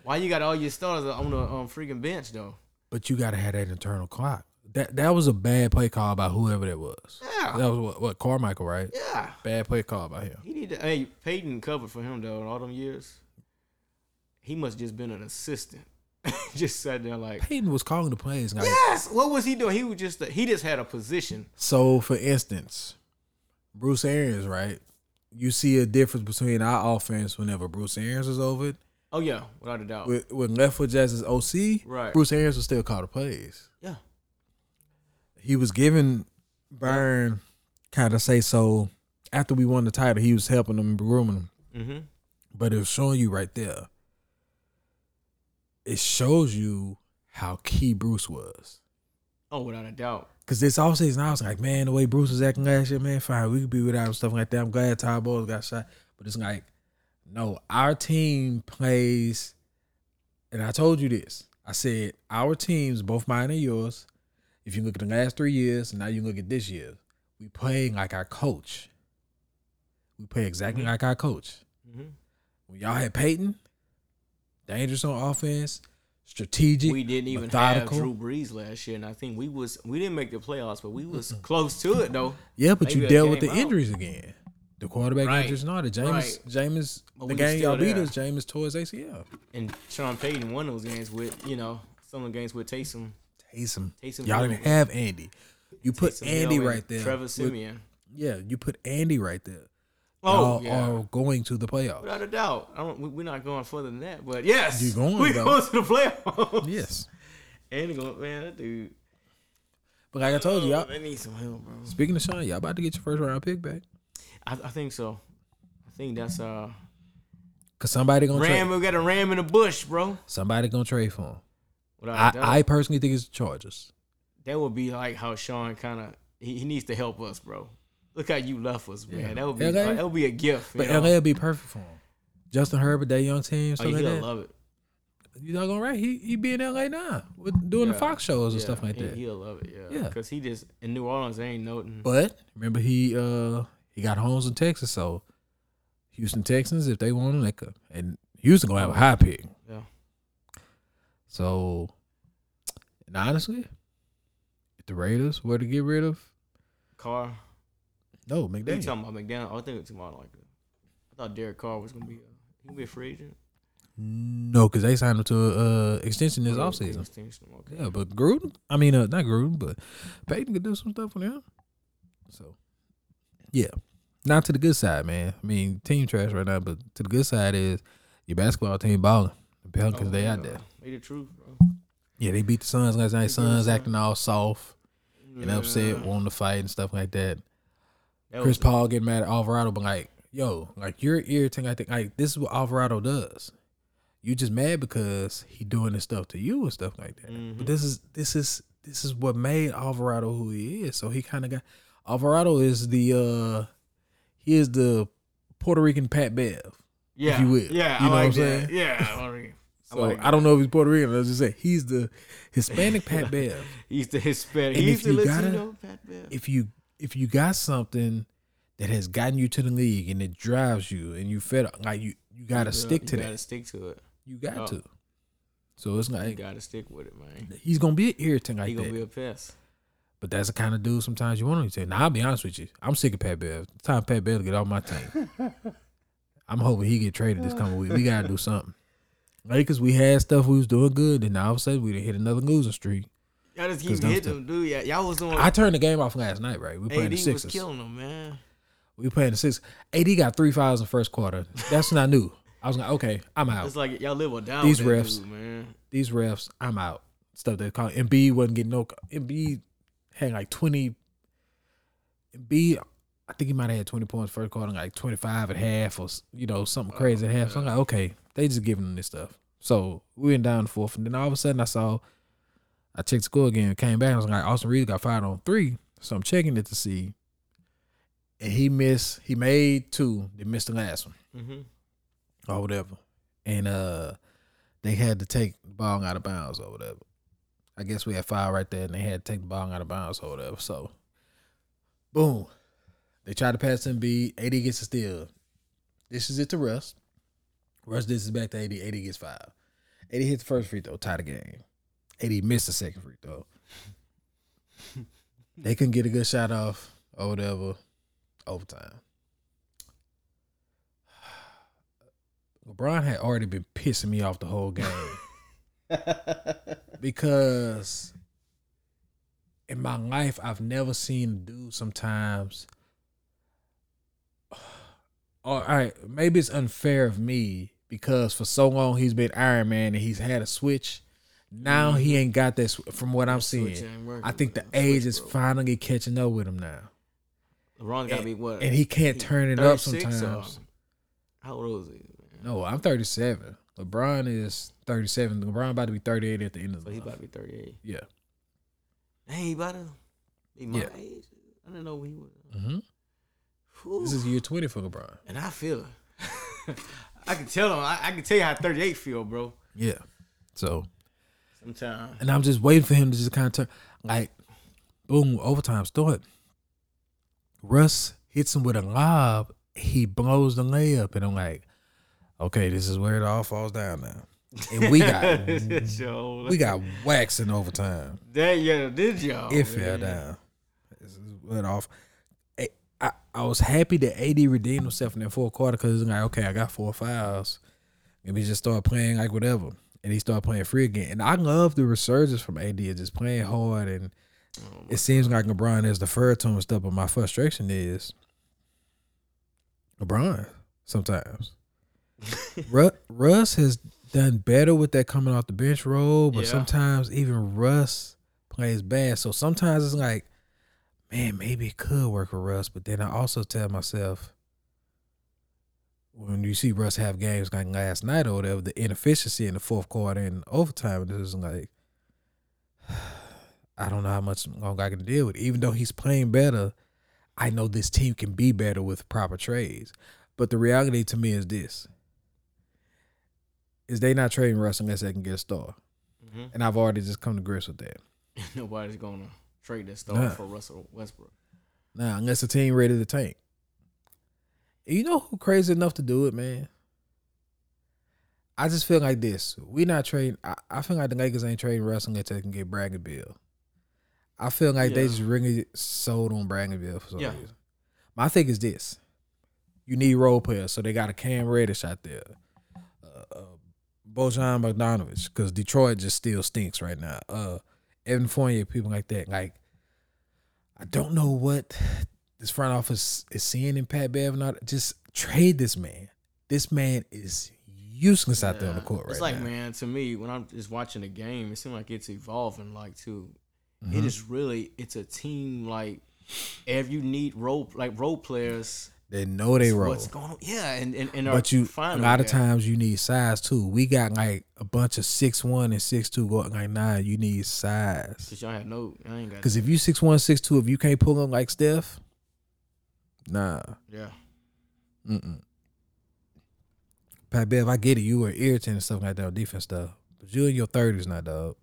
Why you got all your starters on the um, freaking bench though? But you gotta have that internal clock. That that was a bad play call by whoever that was. Yeah. That was what, what Carmichael, right? Yeah. Bad play call by him. He need to. Hey, Payton covered for him though. in All them years, he must just been an assistant. just sat there like, Payton was calling the plays. Like, yes. What was he doing? He was just. he just had a position. So, for instance, Bruce Arians, right? You see a difference between our offense whenever Bruce Arians is over it. Oh yeah, without a doubt. With, with Leftfoot Jackson's OC, Right. Bruce Arians was still call the plays. yeah. He was giving Byron kind of say so after we won the title. He was helping them, grooming them, Mm-hmm. but it was showing you right there. It shows you how key Bruce was. Oh, without a doubt. Cause this offseason, I was like, man, the way Bruce was acting last year, man, fine, we could be without him, stuff like that. I'm glad Ty Bowles got shot, but it's like, no, our team plays, and I told you this. I said our teams, both mine and yours. If you look at the last three years, and now you look at this year, we play like our coach. We play exactly Mhm. like our coach. Mm-hmm. When y'all had Payton, dangerous on offense, strategic, We didn't even methodical. have Drew Brees last year, and I think we was we didn't make the playoffs, but we was close to it though. Yeah, but Maybe you dealt with the out. injuries again. The quarterback Right. injuries and all that. James, Right. James, But the game y'all beat us. James tore his ACL. And Sean Payton won those games with you know some of the games with Taysom. Taysom. Taysom Y'all didn't have Andy. You put Taysom Andy Hill right there. Trevor with- Siemian. yeah, you put Andy right there. Oh yeah. are going to the playoffs. Without a doubt. I don't, we- we're not going further than that, but yes, You going, we though. going to the playoffs. Yes, And going, man, that dude. but like I told you, oh, y'all. they need some help, bro. Speaking of Sean, y'all about to get your first round pick back I, I think so. I think that's uh because somebody gonna ram. trade. We got a ram in the bush, bro. Somebody gonna trade for him. Without I, a doubt. I personally think it's the Chargers. that would be like how Sean kind of he, he needs to help us, bro. Look how you left us, man. Yeah. That would be LA? like, that would be a gift. But know? LA would be perfect for him. Justin Herbert, that young team, oh, stuff like that. love it. You not gonna right? He he be in LA now with doing the Fox shows and Yeah, stuff like he, that. He'll love it, yeah. Yeah. Because he just in New Orleans, they ain't nothing. But remember, he uh he got homes in Texas, so Houston Texans, if they want him, they could. And Houston gonna have a high pick. Yeah. So, and honestly, if the Raiders were to get rid of Carr. No They McDaniel, talking about McDonald. I think it's about like. I thought Derek Carr was gonna be a he gonna be a free agent. no, because they signed him to a uh, extension this Oh, offseason. extension, Okay. Yeah, but Gruden, I mean, uh, not Gruden, but Payton could do some stuff for them. So, yeah, not to the good side, man. I mean, team trash right now, but to the good side is your basketball team balling. The Pelicans, Oh, they out there. They the truth, bro. Yeah, they beat the Suns last night. Suns Suns. acting all soft and upset, wanting to fight and stuff like that. That Chris Paul getting mad at Alvarado, but like, yo, like you're irritating. I think like this is what Alvarado does. You just mad because he doing this stuff to you and stuff like that. Mhm. But this is this is this is what made Alvarado who he is. So he kind of got Alvarado is the uh he is the Puerto Rican Pat Bev. Yeah, you will. Yeah, You know what like I'm that. saying? Yeah, I like- I So like I don't know if he's Puerto Rican. Let's just say he's the Hispanic Pat Bev. He's the Hispanic. And He's if the you gotta- Pat Bev. if you if you got something that has gotten you to the league and it drives you and you fed up, like you you gotta Yeah, stick to you that. Gotta stick to it. You got Oh. to. So it's You like gotta stick with it, man. he's gonna be irritating he like he gonna that. be a pest. but that's the kind of dude sometimes you want him to say. Now I'll be honest with you. I'm sick of Pat Bev. It's time Pat Bev to get off my team. I'm hoping he get traded this coming week. We gotta do something. Lakers, we had stuff we was doing good, and now all of a sudden we done hit another losing streak. Y'all just keep hitting them, dude. Yeah, y'all was doing. I turned the game off last night, right? We playing AD the was killing them, man. We playing the six. AD got three fouls in the first quarter. That's not new. I was like, okay, I'm out. It's like y'all live or die. These refs. dude, man. These refs, I'm out. Stuff they call Embiid wasn't getting no. Embiid had like twenty. Embiid, I think he might have had twenty points first quarter, like twenty five at half, or you know something crazy at half. So I'm like, oh, okay, they just giving them this stuff. So we went down the fourth, and then all of a sudden I saw, I checked the score again, came back, I was like, Austin Reaves got fired on three, so I'm checking it to see. And he missed. He made two. They missed the last one Mm-hmm. or whatever. And uh they had to take the ball out of bounds or whatever. I guess we had five right there and they had to take the ball out of bounds or whatever. So boom. They tried to pass him B. AD gets a steal. This is it to Russ. Russ this is back to AD. AD gets five. AD hits the first free throw, tie the game. AD missed the second free throw. they couldn't get a good shot off or whatever. Overtime. LeBron had already been pissing me off the whole game because in my life I've never seen a dude sometimes. All right, maybe it's unfair of me because for so long he's been Iron Man and he's had a switch. Now he ain't got that. From what I'm seeing, I think the age is finally catching up with him now, LeBron got to be what? and he can't turn it up 36 or- sometimes. How old is he? Man? No, I'm 37. LeBron is 37. LeBron about to be 38 at the end of So the he month. about to be 38. Yeah. Dang, he about to be my Yeah. age. I didn't know he was. hmm This is year 20 for LeBron. and I feel it. I can tell him. I, I can tell you how 38 feel, bro. Yeah. So, Sometimes. and I'm just waiting for him to just kind of turn, like, boom, overtime start. Russ hits him with a lob. He blows the layup, and I'm like, okay, this is where it all falls down now. And we got we got waxed in overtime. that. Yeah, did y'all? it fell man. down. This is went off. I, I, I was happy that AD redeemed himself in that fourth quarter because it's like, okay, I got four fouls. We just start playing like whatever. And he started playing free again. And I love the resurgence from AD just playing hard. And Oh, it seems like LeBron is deferred to him and stuff. But my frustration is LeBron sometimes. Ru- Russ has done better with that coming off the bench role, but Yeah. sometimes even Russ plays bad. So sometimes it's like, man, maybe it could work for Russ. But then I also tell myself, when you see Russ have games like last night or whatever, the inefficiency in the fourth quarter and overtime, it is like, I don't know how much longer I can deal with. it. Even though he's playing better, I know this team can be better with proper trades. But the reality to me is this: is they not trading Russ unless they can get a star, Mhm. and I've already just come to grips with that. Nobody's gonna trade that star Nah. for Russell Westbrook. Now, unless the team ready to tank. You know who crazy enough to do it, man? I just feel like this. We not trading. I, I feel like the Lakers ain't trading Russ unless they can get Bradley Beal. I feel like they just really sold on Bradley Beal for some Yeah. reason. My thing is this: you need role players, so they got a Cam Reddish out there, uh, uh, Bojan Bogdanovic, because Detroit just still stinks right now. Uh, Evan Fournier, people like that. Like, I don't know what this front office is seeing in Pat Bev. Not just trade this man. This man is useless out there on the court right It's like, now. man, to me, when I'm just watching the game, it seems like it's evolving. Like, too, Mm-hmm. it is really, it's a team. Like, if you need role, like role players, They know they roll. what's going on? Yeah, and and, and But you a lot of times you need size too. We got like a bunch of six one and six two going like nah, you need size. Cause y'all have no, I ain't got. Cause if you six one, six two, if you can't pull them like Steph, nah. yeah, Mm-mm. Pat Bev, I get it. You were irritating and stuff like that on defense stuff. But you in your thirties now, dog.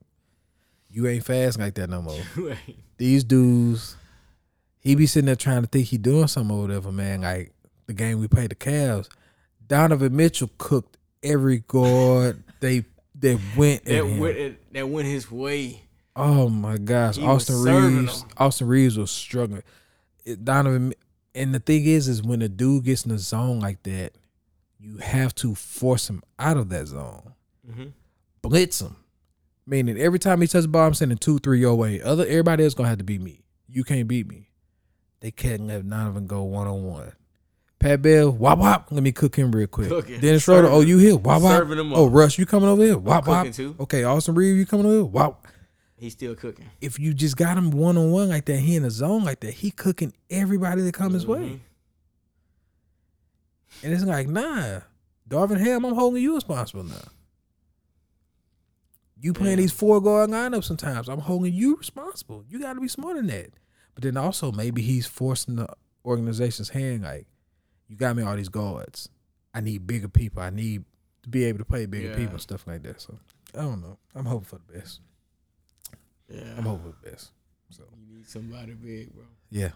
You ain't fast like that no more. These dudes, he be sitting there trying to think he doing something or whatever, man. Like the game we played the Cavs, Donovan Mitchell cooked every guard they they went at that went it- that went his way. Oh my gosh, He Austin Reaves. Austin Reaves was struggling. It, Donovan, and the thing is, is when a dude gets in the zone like that, you have to force him out of that zone, hmm blitz him. Meaning every time he touches the ball, I'm sending two, three your way. Other everybody else gonna have to beat me. You can't beat me. They can't let none of them go one on one. Pat Bev, wop wop. Let me cook him real quick. Cooking. Dennis Schroeder, oh you here? Wop wop. Oh up. Russ, you coming over here? Wop wop. Okay, Austin Reaves, you coming over here? Wop He's still cooking. if you just got him one on one like that, he in the zone like that, he cooking everybody that come his Mhm. way. And it's like, nah, Darvin Ham, I'm holding you responsible now. You playing Yeah. these four guard lineups sometimes. I'm holding you responsible. You got to be smarter than that. But then also maybe he's forcing the organization's hand. Like, you got me all these guards. I need bigger people. I need to be able to play bigger Yeah. people stuff like that. So I don't know. I'm hoping for the best. Yeah, I'm hoping for the best. So. you need somebody big, bro. Yeah,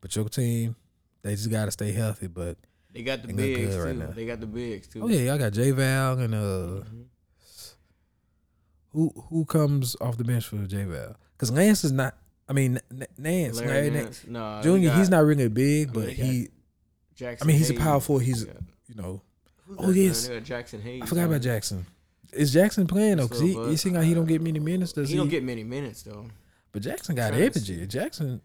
but your team, they just gotta stay healthy. But They got the They bigs good right too. now. They got the bigs too. oh yeah, y'all got J Val and uh, Mhm. who who comes off the bench for J Val? Because Lance is not. I mean N- Nance, Larry Nance. Nah, we Junior, got he's not really big, I mean, but he, Jaxson I mean, he's a Hayes. power forward. He's you know, Oh, yes. Jaxson Hayes. I forgot about. Jaxson. Is Jaxson playing though? Because he, he bud. seems like he don't get many minutes. Does He he? don't get many minutes though. but Jaxson got energy. Jaxson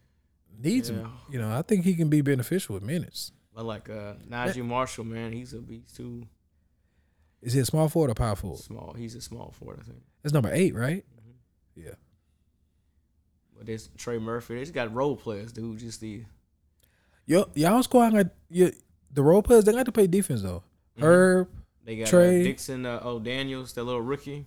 needs him. You know, I think he can be beneficial with minutes. But like uh, Naji Marshall, man, he's a beast too. Is he a small forward or power forward? Small. He's a small forward, I think. That's number eight, right? Mhm. Yeah. But there's Trey Murphy. They just got role players, dude. Just the Yo, y'all squad like you, the role players. They got to play defense though. Mhm. Herb, they got Trey. uh, Dixon. Uh, oh, Daniels, that little rookie.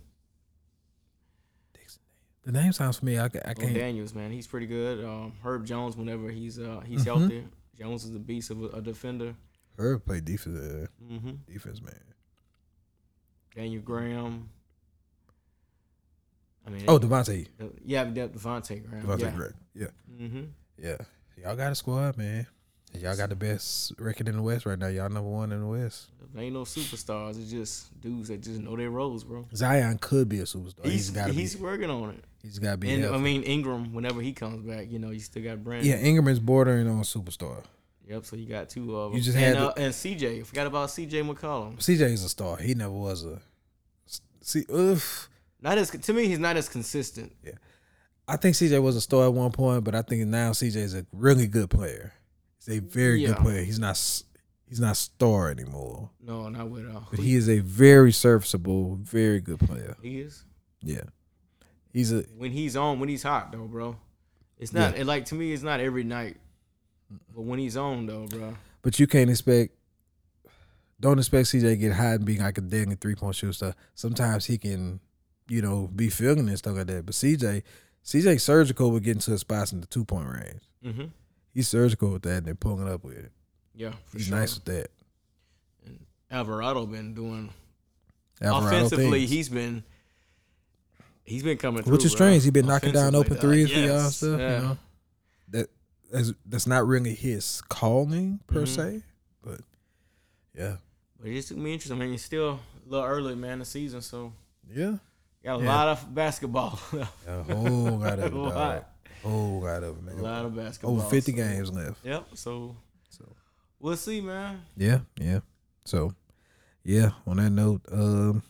the name sounds familiar. I, I Oh, can't. Daniels, man, he's pretty good. Um, Herb Jones, whenever he's uh he's Mhm. healthy, Jones is a beast of a, a defender. Herb played defense. Uh, hmm defense man. Daniel Graham. I mean, Oh, Devonte'. uh, yeah, De- Devonte' Graham. Devonte' yeah. Graham. Yeah, hmm yeah. Y'all got a squad, man. Y'all got the best record in the West right now. Y'all number one in the West. Ain't no superstars. It's just dudes that just know their roles, bro. Zion could be a superstar. He's he's got to be. he's working on it. He's got to be. And healthy. I mean Ingram, whenever he comes back, you know, you still got Brandon. yeah, Ingram is bordering on superstar. Yep. So you got two of them. You just and, had uh, to- and CJ. I forgot about CJ McCollum. CJ is a star. He never was a. See, oof. Not as to me, he's not as consistent. Yeah, I think CJ was a star at one point, but I think now CJ is a really good player. He's a very good player. He's not he's not star anymore, No, not with uh. but he is a very serviceable, very good player. he is Yeah, he's a when he's on, when he's hot though, bro. It's not it, like to me. It's not every night, but when he's on though, bro. but you can't expect. Don't expect CJ to get hot and be like a dang three point shooter. Stuff. Sometimes he can, you know, be feeling and stuff like that. But CJ, CJ surgical with getting to the spots in the two point range. Mm-hmm. He's surgical with that and then pulling up with it. Yeah, for He's sure. nice with that. And Alvarado been doing Alvarado offensively. things. He's been he's been coming through. Which is bro. strange. He's been knocking down open dog. threes for y'all stuff. yeah. You know, that that's, that's not really his calling per Mhm. se, but yeah, But it just took me interesting. I mean, it's still a little early, man, the season, so yeah, got a Yeah. lot of basketball. a whole lot of it. Whole lot of it, a lot of basketball. Over fifty so- games left. Yep. So So we'll see, man. yeah, yeah. So yeah. On that note, um,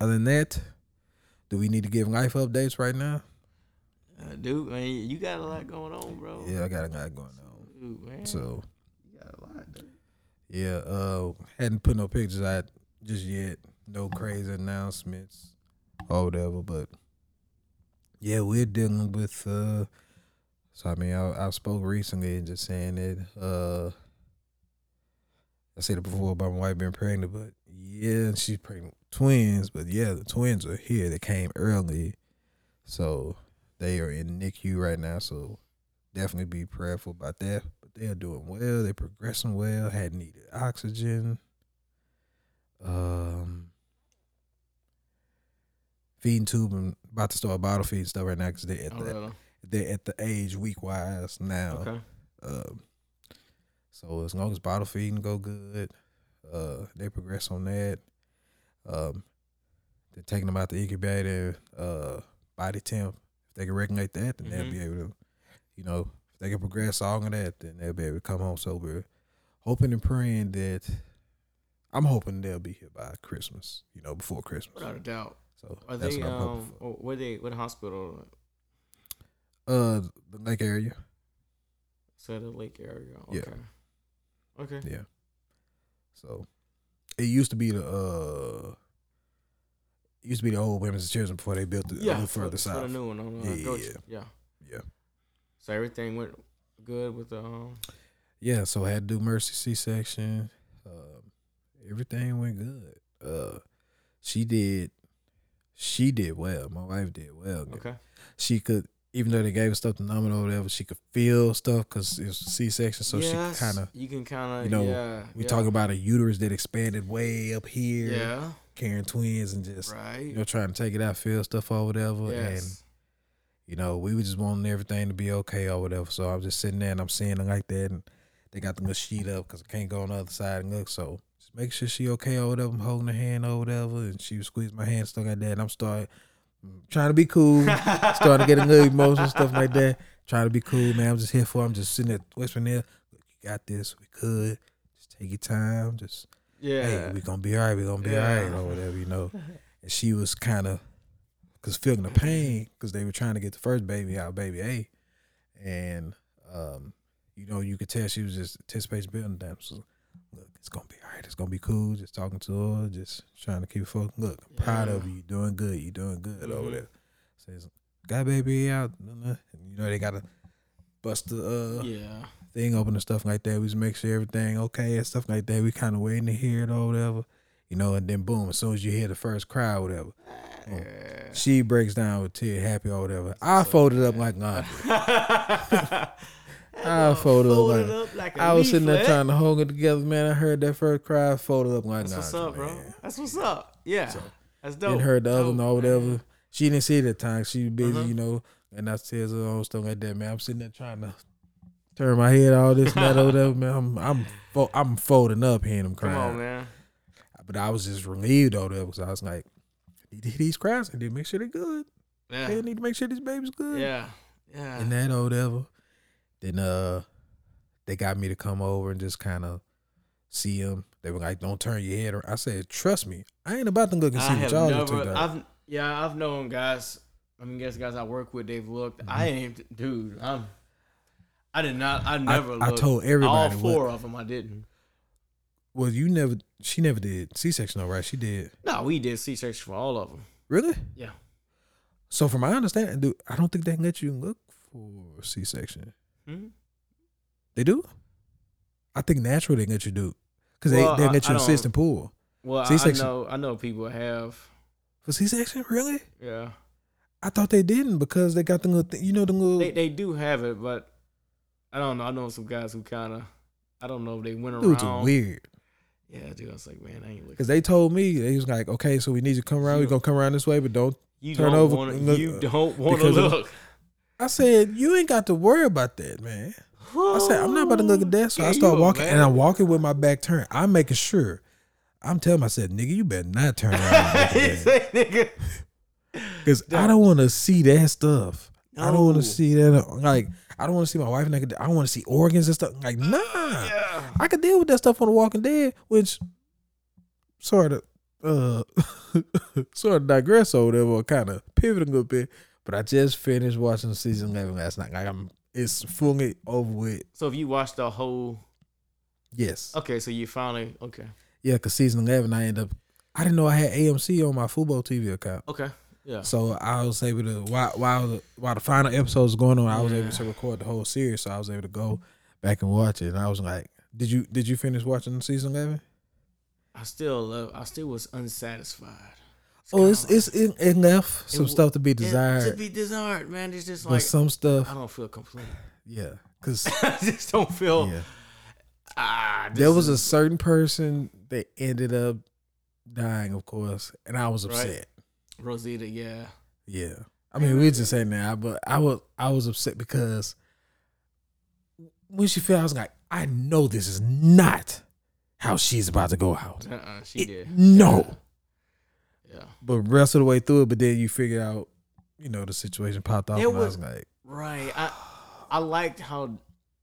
other than that, do we need to give life updates right now? Uh, dude, man, you got a lot going on, bro. Yeah, I got a lot going on. Dude, man. So you got a lot, dude. yeah, uh, hadn't put no pictures out just yet. no crazy announcements or whatever. But yeah, we're dealing with. uh So I mean, I, I spoke recently and just saying that. uh I said it before about my wife being pregnant, but yeah, she's pregnant twins. But yeah, the twins are here. They came early, so they are in NICU right now. So definitely be prayerful about that. But they are doing well. They're progressing well. Had needed oxygen. Um, feeding tube and about to start bottle feeding stuff right now because they're at Oh, the really? they're at the age week wise now. Okay. Um, so as long as bottle feeding go good, uh, they progress on that. Um, they're taking them out the incubator, uh, body temp. If they can regulate that, then they'll Mhm. be able to, you know, if they can progress all of that, then they'll be able to come home sober. Hoping and praying that. I'm hoping they'll be here by Christmas. You know, before Christmas. Without a doubt. So Are they what um? for. Where they? What hospital? Uh, the Lake area. So the Lake area. Yeah. Okay. Okay. Yeah. So it used to be the uh it used to be the old women's and children before they built it a Yeah. little further for south. the new one on uh, Yeah, yeah. yeah. Yeah. So everything went good with the um. Yeah, so I had to do mercy C section. Um, everything went good. Uh she did she did well. My wife did well. Okay. She could even though they gave her stuff to numb it or whatever, she could feel stuff because it was C section, so she kind of. You can kind of. you know, Yeah. We yeah. talk about a uterus that expanded way up here, Yeah. carrying twins, and just Right. you know trying to take it out, feel stuff or whatever, and yes. you know, we were just wanting everything to be okay or whatever. So I'm just sitting there and I'm seeing it like that, and they got the sheet up because I can't go on the other side and look. So make sure she okay or whatever. I'm holding her hand or whatever, and she was squeezing my hand stuff like that. And I'm starting trying to be cool, starting to get a little emotional stuff like that. Trying to be cool, man. I'm just here for. I'm just sitting there whispering there. Look, you got this. We could just take your time. Just yeah. hey, we gonna be all right. We gonna be all Yeah. right or whatever, you know. And she was kind of, cause feeling the pain, cause they were trying to get the first baby out, baby A, and um, you know, you could tell she was just anticipating building them. So, look, it's gonna be all right. It's gonna be cool. Just talking to her, just trying to keep it focused. Look, I'm proud of Yeah. you. You doing good. You doing good over Mhm. there. Says, got baby out. You know they gotta bust the uh yeah. thing open and stuff like that. We just make sure everything okay and stuff like that. We kind of waiting to hear it or whatever, you know. And then boom, as soon as you hear the first cry or whatever, Yeah. she breaks down with tear, happy or whatever. I folded up like laundry. I folded up like- like a I was sitting there trying to hold it together, man. I heard that first cry, I folded up like That's what's up, bro. That's what's up. Yeah. So, That's dope. Then heard the other one or whatever. man. She didn't see it at the time. She was busy, Uh-huh. you know. And I said her own stuff like that, man. I'm sitting there trying to turn my head all this and that or whatever, man. I'm I'm fo- I'm folding up hearing them Come on, man. But I was just relieved over there because I was like, need to these cries and then make sure they're good. Yeah. They need to make sure this baby's good. Yeah. Yeah. And that or whatever. Then uh they got me to come over and just kind of see him. They were like, "Don't turn your head." around. I said, "Trust me, I ain't about to look and I see what have y'all never. out." I've yeah. I've known guys. I mean, guess guys I work with. They've looked. I Mm-hmm. ain't, dude. I'm. I did not. I never. I looked. told all everybody what- four of them. I didn't. Well, you never. She never did C section, though, right? She did. No, we did C section for all of them. Really? Yeah. So, from my understanding, dude, I don't think they can let you look for C section. Hmm? They do. I think natural they let you do because Well, they they I- let I you don't- assist and pull Well, I, I C-section. know. I know people have. for C section. Really? Yeah. I thought they didn't because they got the little, thing, you know, the little. They they do have it, but I don't know. I know some guys who kind of. I don't know if they went dudes are around. weird Yeah, dude. I was like, man, I ain't looking. because they told me they was like, okay, so we need you to come around. We're gonna come around this way, but don't. You turn don't over to. look, You don't want to because of- look. I said you ain't got to worry about that, man. I said I'm not about to look at that, so Yeah, I start walking, and. I'm walking with my back turned. I'm making sure. I'm telling myself, nigga, you better not turn around and He look at that. say, nigga. because I don't want to see that stuff. I don't want to see that. Like I don't want to see my wife naked. I don't want to see organs and stuff. Like nah, Yeah. I could deal with that stuff on The Walking Dead, which sort of, uh, sort of digress over there, or kind of pivoting a little bit. But I just finished watching season eleven last night. Like I'm, it's fully over with. So if you watch the whole, Yes, okay, so you finally okay. yeah, because season eleven, I end up, I didn't know I had AMC on my football TV account. Okay. Yeah. So I was able to while while the, while the final episode was going on, I was able to record the whole series. So I was able to go back and watch it. And I was like, "Did you did you finish watching season eleven? I still love. I still was unsatisfied. Oh, it's it's it, it some stuff to be desired, It, to be desired, man. It's just but like some stuff, I don't feel complete. yeah, because I just don't feel. yeah, Ah, there was a certain person that ended up dying, of course, and I was Right. upset. Rosita. Yeah. Yeah. I mean, we just saying that, but I was I was upset because when she fell, I was like, I know this is not how she's about to go out. Uh-uh, she It- did. no. Yeah. But rest of the way through it, but then you figure out, you know, the situation popped off, There and I was- was like, Right. I I liked how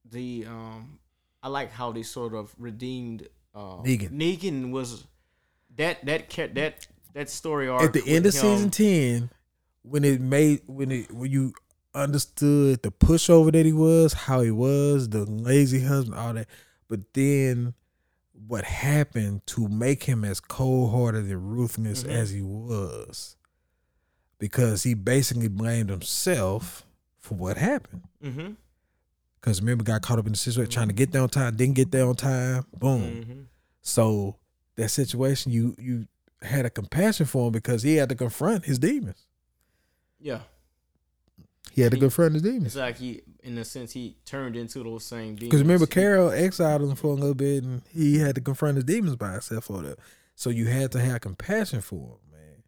the um I liked how they sort of redeemed uh, Negan. Negan was that that ca- that that story arc at the end of him- season ten, when it made when it when you understood the pushover that he was, how he was, the lazy husband, all that, but then what happened to make him as cold hearted and ruthless Mhm. as he was, because he basically blamed himself for what happened. Mhm. Because remember, got caught up in the situation trying to get there on time, didn't get there on time, boom. Mhm. So that situation, you you had a compassion for him because he had to confront his demons. Yeah. He had to confront his demons. It's like he in a sense he turned into those same demons. Because remember, Carol exiled him for a little bit, and he had to confront his demons by himself for that. So you had to have compassion for him, man.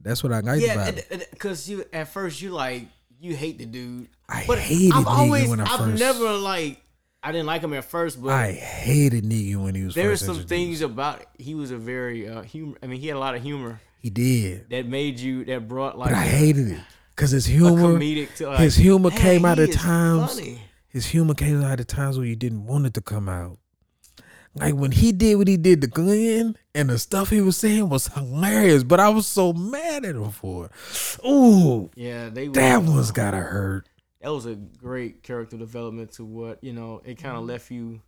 That's what I liked Yeah, about it. because you at first you like you hate the dude. I But hated I've always when I I've first. never like I didn't like him at first, but I hated Negan when he was. there's first some introduced. things about he was a very uh humor I mean he had a lot of humor he did, that made you that brought like but I hated it because his humor, to like, his humor "Man, came out at times. funny." his humor came out at times where you didn't want it to come out. Like when he did what he did to Glenn, and the stuff he was saying was hilarious, but I was so mad at him for it. Ooh, Yeah, they that one's gotta hurt. that was a great character development to what you know it kind of left you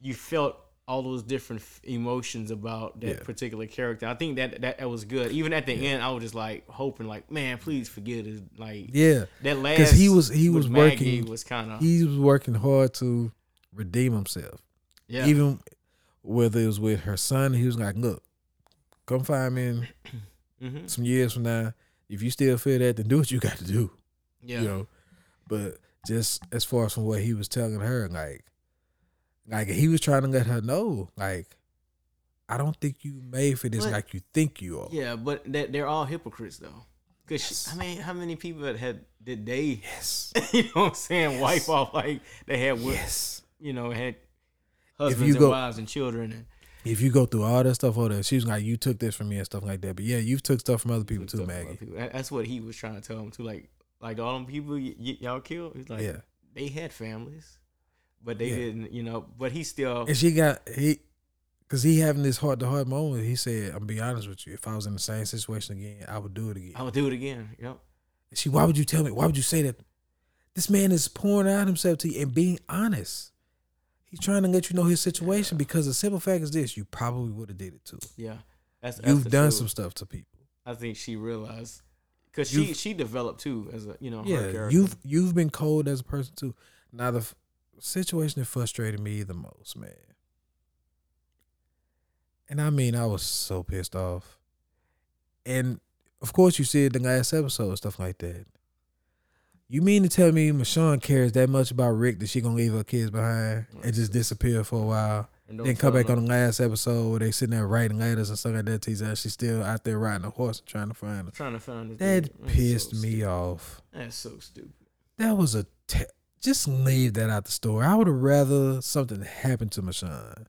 you felt all those different f- emotions about that Yeah. particular character i think that, that that was good even at the end i was just like hoping like man please forget it like Yeah, that last because he was he was Maggie working. was kind of He was working hard to redeem himself. yeah Even whether it was with her son, he was like, "Look, come find me in hmm some years from now. If you still feel that, then do what you got to do." yeah you know. But just as far as from what he was telling her, like, like he was trying to let her know, like, I don't think you made for this But- like you think you are. yeah but that they're all hypocrites though because Yes. i mean how many people had, had did they Yes. you know what i'm saying wipe off like they had wo- Yes. you know had you husbands and go- wives and children and If you go through all that stuff, all that, she was like, "You took this from me and stuff like that." But yeah, you've took stuff from other people too, stuff from other Maggie. people. That's what he was trying to tell him too. Like, like all them people y- y- y'all killed. He's like, yeah, they had families, but they Yeah. didn't. You know, but he still. and she got he, cause he having this heart to heart moment. He said, "I'm be honest with you. If I was in the same situation again, I would do it again." I would do it again. Yep. She, why would you tell me? Why would you say that? This man is pouring out himself to you and being honest. He's trying to let you know his situation because the simple fact is this: you probably would have did it too. Yeah. That's, that's You've done truth. some stuff to people. I think she realized because she she developed too as a you know her Yeah, character. you've you've been cold as a person too. Now the situation that frustrated me the most, man, and I mean I was so pissed off, and of course you see it in the last episode stuff like that. You mean to tell me Michonne cares that much about Rick that she gonna leave her kids behind and just disappear for a while? And Then come back on the last episode where they sitting there writing letters and stuff like that. Tease out she's still out there riding a horse and trying to find her. trying to find this That dude. Pissed so me stupid. off. That's so stupid. That was a te- just leave that out the story. I would have rather something happened to Michonne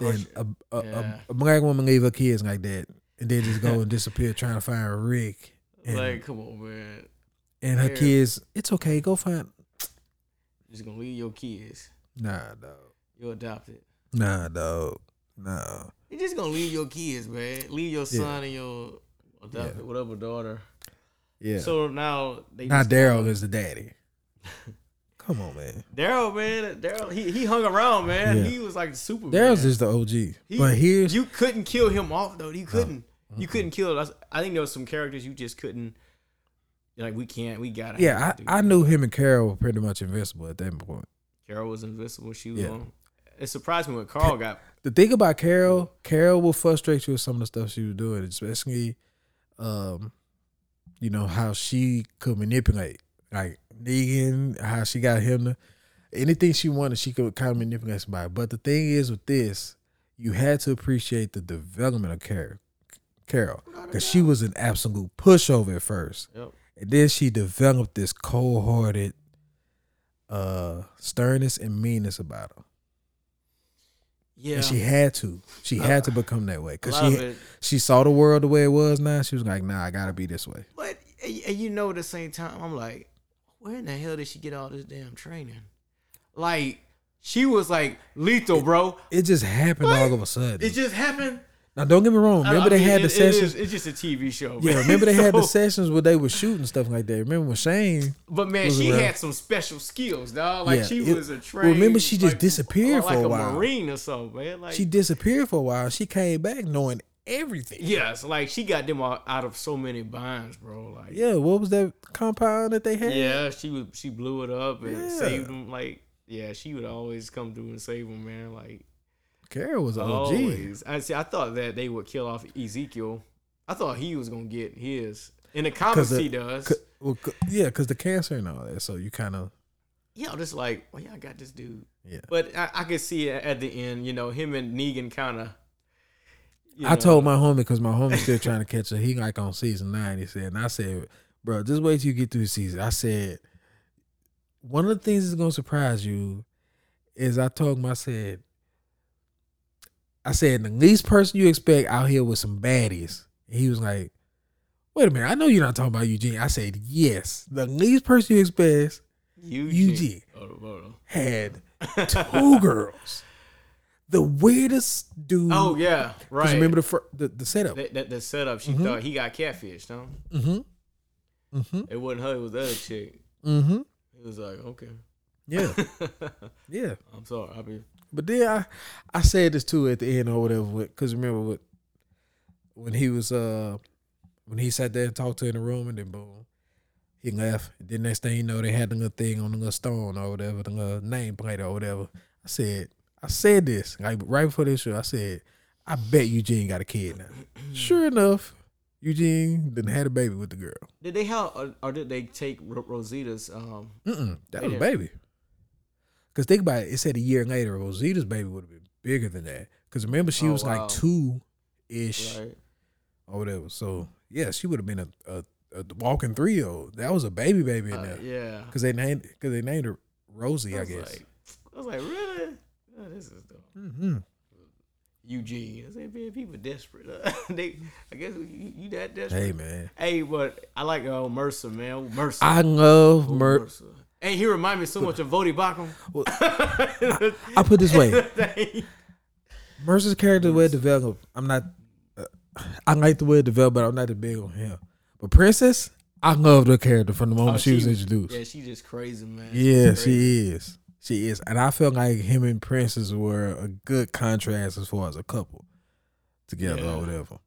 Or oh, than a, a, yeah. a, a black woman leave her kids like that and then just go and disappear trying to find Rick and, like, come on, man. and her yeah. kids. It's okay, go find. Just gonna leave your kids. Nah, dog. You're adopted. Nah, dog. Nah. You're just gonna leave your kids, man. Leave your Yeah. son and your adopted, Yeah. whatever daughter. Yeah. So now they Not Daryl is the daddy. Come on, man. Daryl, man, Daryl, he, he hung around, man. Yeah. He was like super. Daryl's just the OG. He- but here's you couldn't kill him off though. You couldn't. You couldn't kill. us. I think there was some characters you just couldn't. Like we can't. We gotta. yeah, I, I knew him and Carol were pretty much invincible at that point. Carol was invincible. She was Yeah. on. It surprised me when Carl got. The thing about Carol, Carol will frustrate you with some of the stuff she was doing, especially, um, you know how she could manipulate, like Negan, how she got him to anything she wanted, she could kind of manipulate somebody. But the thing is with this, you had to appreciate the development of Carol, Carol, because she was an absolute pushover at first, Yep. and then she developed this cold-hearted, uh, sternness and meanness about her. Yeah. And she had to. She had to become that way because she it. she saw the world the way it was. Now she was like, "Nah, I gotta be this way." But and you know, at the same time, I'm like, where in the hell did she get all this damn training? Like, she was like lethal, bro. It just happened What? all of a sudden. It just happened. now, don't get me wrong. Remember I they mean, had the it- it sessions. is- it's just a TV show. yeah, man. remember they had the So- sessions where they were shooting stuff like that. Remember when Shane? But man, was she around. had some special skills, dog. Like Yeah, she it- was a well, trained. remember she just like, disappeared like for a a while. marine or something, man. Like She disappeared for a while. She came back knowing everything. yes, like she got them all out of so many binds, bro. Like Yeah, what was that compound that they had? yeah, she was she blew it up and Yeah. saved them. Like yeah, she would always come through and save them, man. Like Carol was an OG. always. I see. I thought that they would kill off Ezekiel. I thought he was gonna get his. In the comics, the- he does. Well, c- yeah, because the cancer and all that. So you kind of Yeah, I'm just like, well, yeah, I got this dude. yeah. But I, I could see at the end, you know, him and Negan kind of. I told my homie because my homie still trying to catch her. He like on season nine. He said, and I said, bro, just wait till you get through the season. I said, one of the things that's gonna surprise you is I told him I said, I said the least person you expect out here with some baddies. And he was like, wait a minute, I know you're not talking about Eugene. I said, yes, the least person you expect Eugene. Eugene on, had two girls. The weirdest dude. Oh yeah, right. Remember the, fir- the the setup. that, that the setup? She Mhm. thought he got catfished. Huh? Mm-hmm. Mm-hmm. It wasn't her. It was the other chick. Mm-hmm. It was like, okay. Yeah. Yeah. I'm sorry. I mean, But then I, I said this too at the end or whatever, because remember what when he was uh when he sat there and talked to her in the room and then boom, he left. Then next thing you know, they had the little thing on the little stone or whatever, the little name plate or whatever. I said, I said this like right before this show. I said, I bet Eugene got a kid now. sure enough, Eugene then had a baby with the girl. did they have or, or did they take Ro- Rosita's? Um, Mm-mm, that was a baby. Cause think about it. It said a year later, Rosita's baby would have been bigger than that. Cause remember she Oh, was wow. like two ish right. or whatever. So yeah, she would have been a, a, a walking three year old. That was a baby baby in Uh, there. yeah. Cause they named cause they named her Rosie, I, was guess. Like, I was like, really? Oh, this is dope. hmm Eugene. I said, man, people desperate. they, I guess you, you that desperate. Hey man, Hey, but I like uh, Mercer, man. Mercer. I love Oh, Mer. Mercer. Hey, he remind me so much of Vody Bakum. Well, I put this way: Mercer's character well developed. I'm not. Uh, I like the way it developed, but I'm not that big on him. But Princess, I love her character from the moment Oh, she was introduced. yeah, she just crazy, man. Yeah, crazy. she is. She is. And I felt like him and Princess were a good contrast as far as a couple together Yeah. or whatever.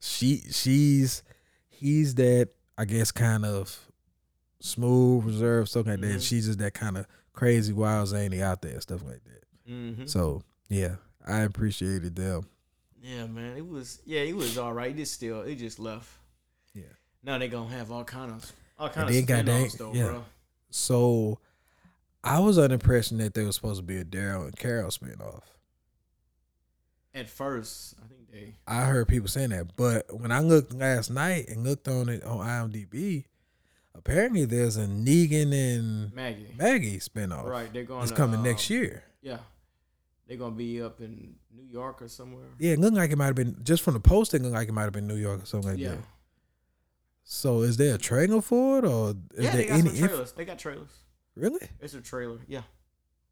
She she's he's that I guess kind of smooth, reserved, stuff like that. Mhm. She's just that kind of crazy, wild, zany out there, stuff like that. Mhm. So yeah, I appreciated them. Yeah, man. It was yeah, it was all right. It still it just left. Yeah. Now they gonna have all kind of all kind And of spin-offs though, yeah. bro. So I was under impression that there was supposed to be a Daryl and Carol spinoff. At first, I think they I heard people saying that, but when I looked last night and looked on it on IMDb, apparently there's a Negan and Maggie. Maggie spinoff. Right, they're going. It's coming next um, year. Yeah, they're gonna be up in New York or somewhere. Yeah, it looked like it might have been just from the posting. Looked like it might have been New York or something like yeah, that. So is there a trailer for it, or is yeah. there They got any? some Inf- trailers. they got trailers. Really? It's a trailer. Yeah,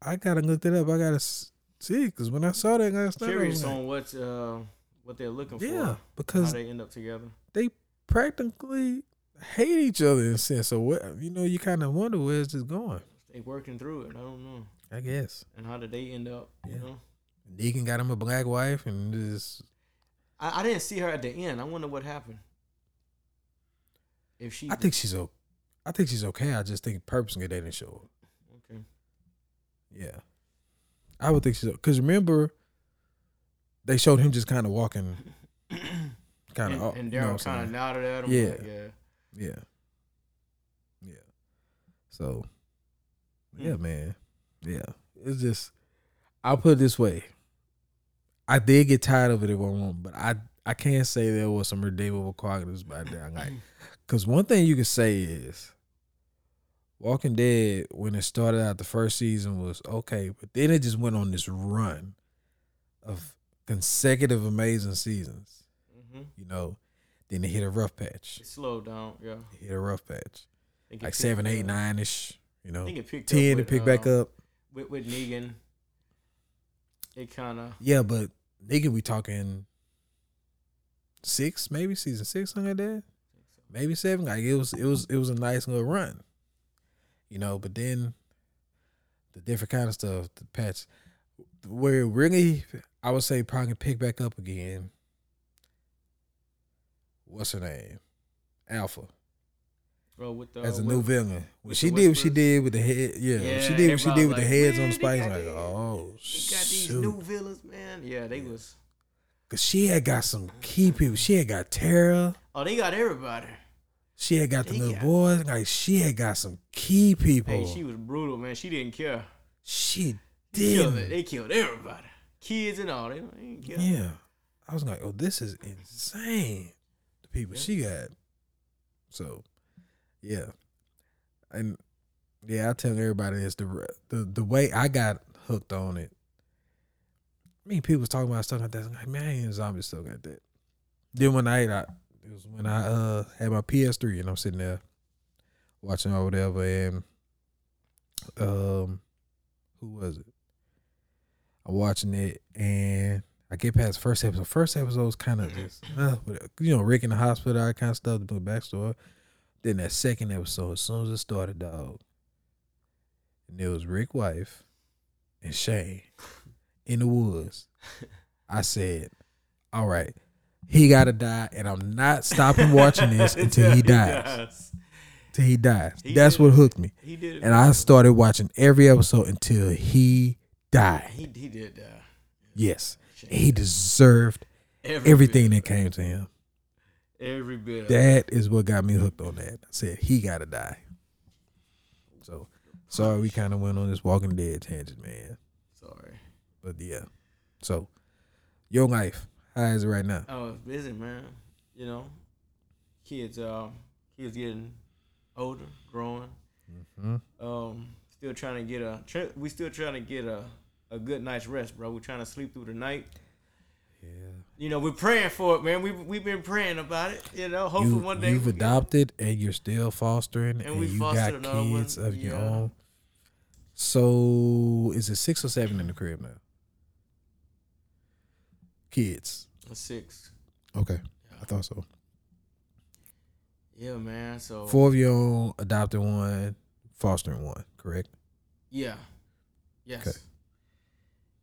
I gotta look that up. I gotta see because when I saw that last night, I curious like, on what uh what they're looking for. yeah, how because they end up together. they practically hate each other in a sense. So what you know, you kind of wonder where's this going. they working through it. I don't know. I guess. And how did they end up? You know, Deacon got him a black wife, and just I, I didn't see her at the end. I wonder what happened. If she, I think she's o- I think she's okay. I just think purposely they didn't show up. okay. Yeah, I would think she's because remember they showed him just kind of walking, kind and, of, and you know Daryl what I'm kind of nodded at him. Yeah. like, yeah. Yeah. Yeah. So, yeah, Mm. man. Yeah. It's just, I'll put it this way. I did get tired of it at one moment, but I, I can't say there was some redeemable qualities about that. Like, because one thing you can say is Walking Dead, when it started out, the first season was okay, but then it just went on this run of consecutive amazing seasons, hmm you know. Then it hit a rough patch. It slowed down. Yeah. It hit a rough patch. I think it like seven, eight, nine ish. You I know, think it picked ten to pick back um, up. with with Negan. It kind of Yeah, but nigga, we talking six, maybe season six, something like that. Maybe seven. Like it was, it was, it was a nice little run. You know, but then the different kind of stuff, the patch, where really, I would say, probably pick back up again. What's her name? Alpha. bro with the as a with- new villain. When she did what she did with the head, yeah, when she did what she did with the heads on the spikes. Like, oh, They got these shoot. new villains, man. Yeah, they Yeah. was. Cause she had got some key people. She had got Tara. Oh, they got everybody. She had got the little boys. Like she had got some key people. Hey, she was brutal, man. She didn't care. she They killed, it. did. they killed everybody, kids and all. They, didn't care. Yeah. I was like, oh, this is insane. The people Yeah. she got. So, yeah, and yeah, I tell everybody this the the the way I got hooked on it. I mean, people was talking about stuff like that. I'm like, man, I ain't zombie stuff like that. Then one night, I it was when I uh had my PS3 and I'm sitting there watching or whatever, and um, who was it? I'm watching it and I get past the first episode. First episode was kind of just, uh, you know, Rick in the hospital, all that kind of stuff, the backstory. Then that second episode, as soon as it started, dog, and it was Rick wife and Shane in the woods. I said, all right, he got to die, and I'm not stopping watching this until he dies. Till he dies. He That's did what hooked me. He did. And I started watching every episode until he died. He he did that. Yes. He deserved Every everything bit, that came to him. Every bit. of it. That is what got me hooked on that. I said he gotta die. So sorry we kind of went on this Walking Dead tangent, man. Sorry. But yeah. So your life, how is it right now? I was busy, man. You know, kids. Um, kids getting older, growing. Mm-hmm. Um, still trying to get a. Tr- we still trying to get a a good night's rest, bro. We're trying to sleep through the night. Yeah. You know, we're praying for it, man. We we've been praying about it. You know, hopefully You, one day you've we get- adopted and you're still fostering And and, we you fostered got another one, kids of your own. So is it six or seven in the crib now? Kids. six. Okay. I thought so. Yeah, man. So Four of your own, adopted one, fostering one, correct? Yeah. Yes. Okay.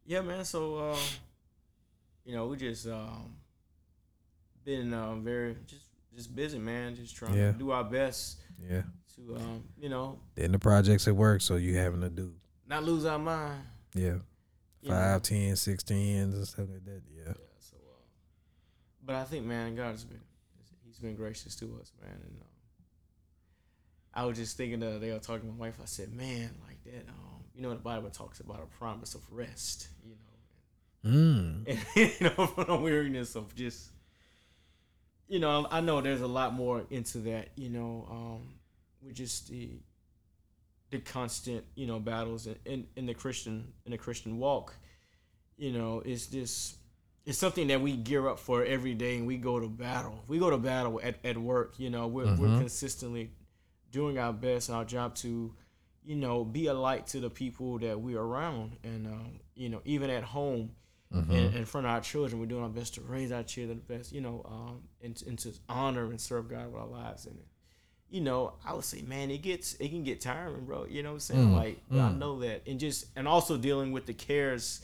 Yeah, man. So, um, you know, we just um, been um, very just just busy, man. Just trying Yeah. to do our best Yeah. to, um, you know, Then the projects at work, so you having to do not lose our mind. yeah. Five, ten, sixteens and stuff like that. Yeah. Yeah. So, uh, but I think, man, God's been He's been gracious to us, man. And um, I was just thinking the other day, I was talking to my wife. I said, man, like that. Um, you know, the Bible talks about a promise of rest. You know, Mm. and you know from the weariness of just you know i know there's a lot more into that you know um with just the the constant you know battles in, in, in the christian in the christian walk you know it's just it's something that we gear up for every day and we go to battle we go to battle at, at work you know we're, we're Mhm. consistently doing our best our job to you know be a light to the people that we're around and um, you know even at home Mhm. in, in front of our children. We're doing our best to raise our children the best, you know, um, and, and to honor and serve God with our lives. And, you know, I would say, man, it gets it can get tiring, bro. You know what I'm saying? Mm, Like, but I mm. know that, and just and also dealing with the cares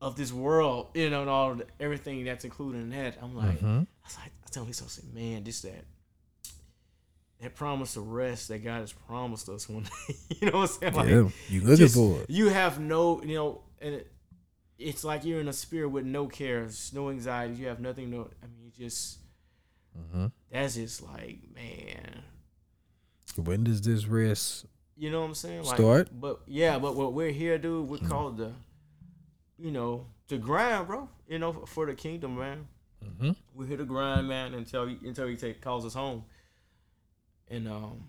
of this world, you know, and all the, everything that's included in that. I'm like, Mhm. I was like, I tell myself, I said, man, just that that promise of rest that God has promised us one day. you know what I'm saying? Like, yeah, you looking just- for it. You have no, you know, and it, it's like you're in a spirit with no cares, no anxieties. You have nothing. No, I mean, you just Mm-hmm. that's just like, man, When does this rest? you know what I'm saying? Like, Start? But yeah, but what we're here, dude, we're called the, you know, to grind, bro. You know, for, for the kingdom, man. Mm-hmm. We're here to grind, man, until he, until he take calls us home. And um,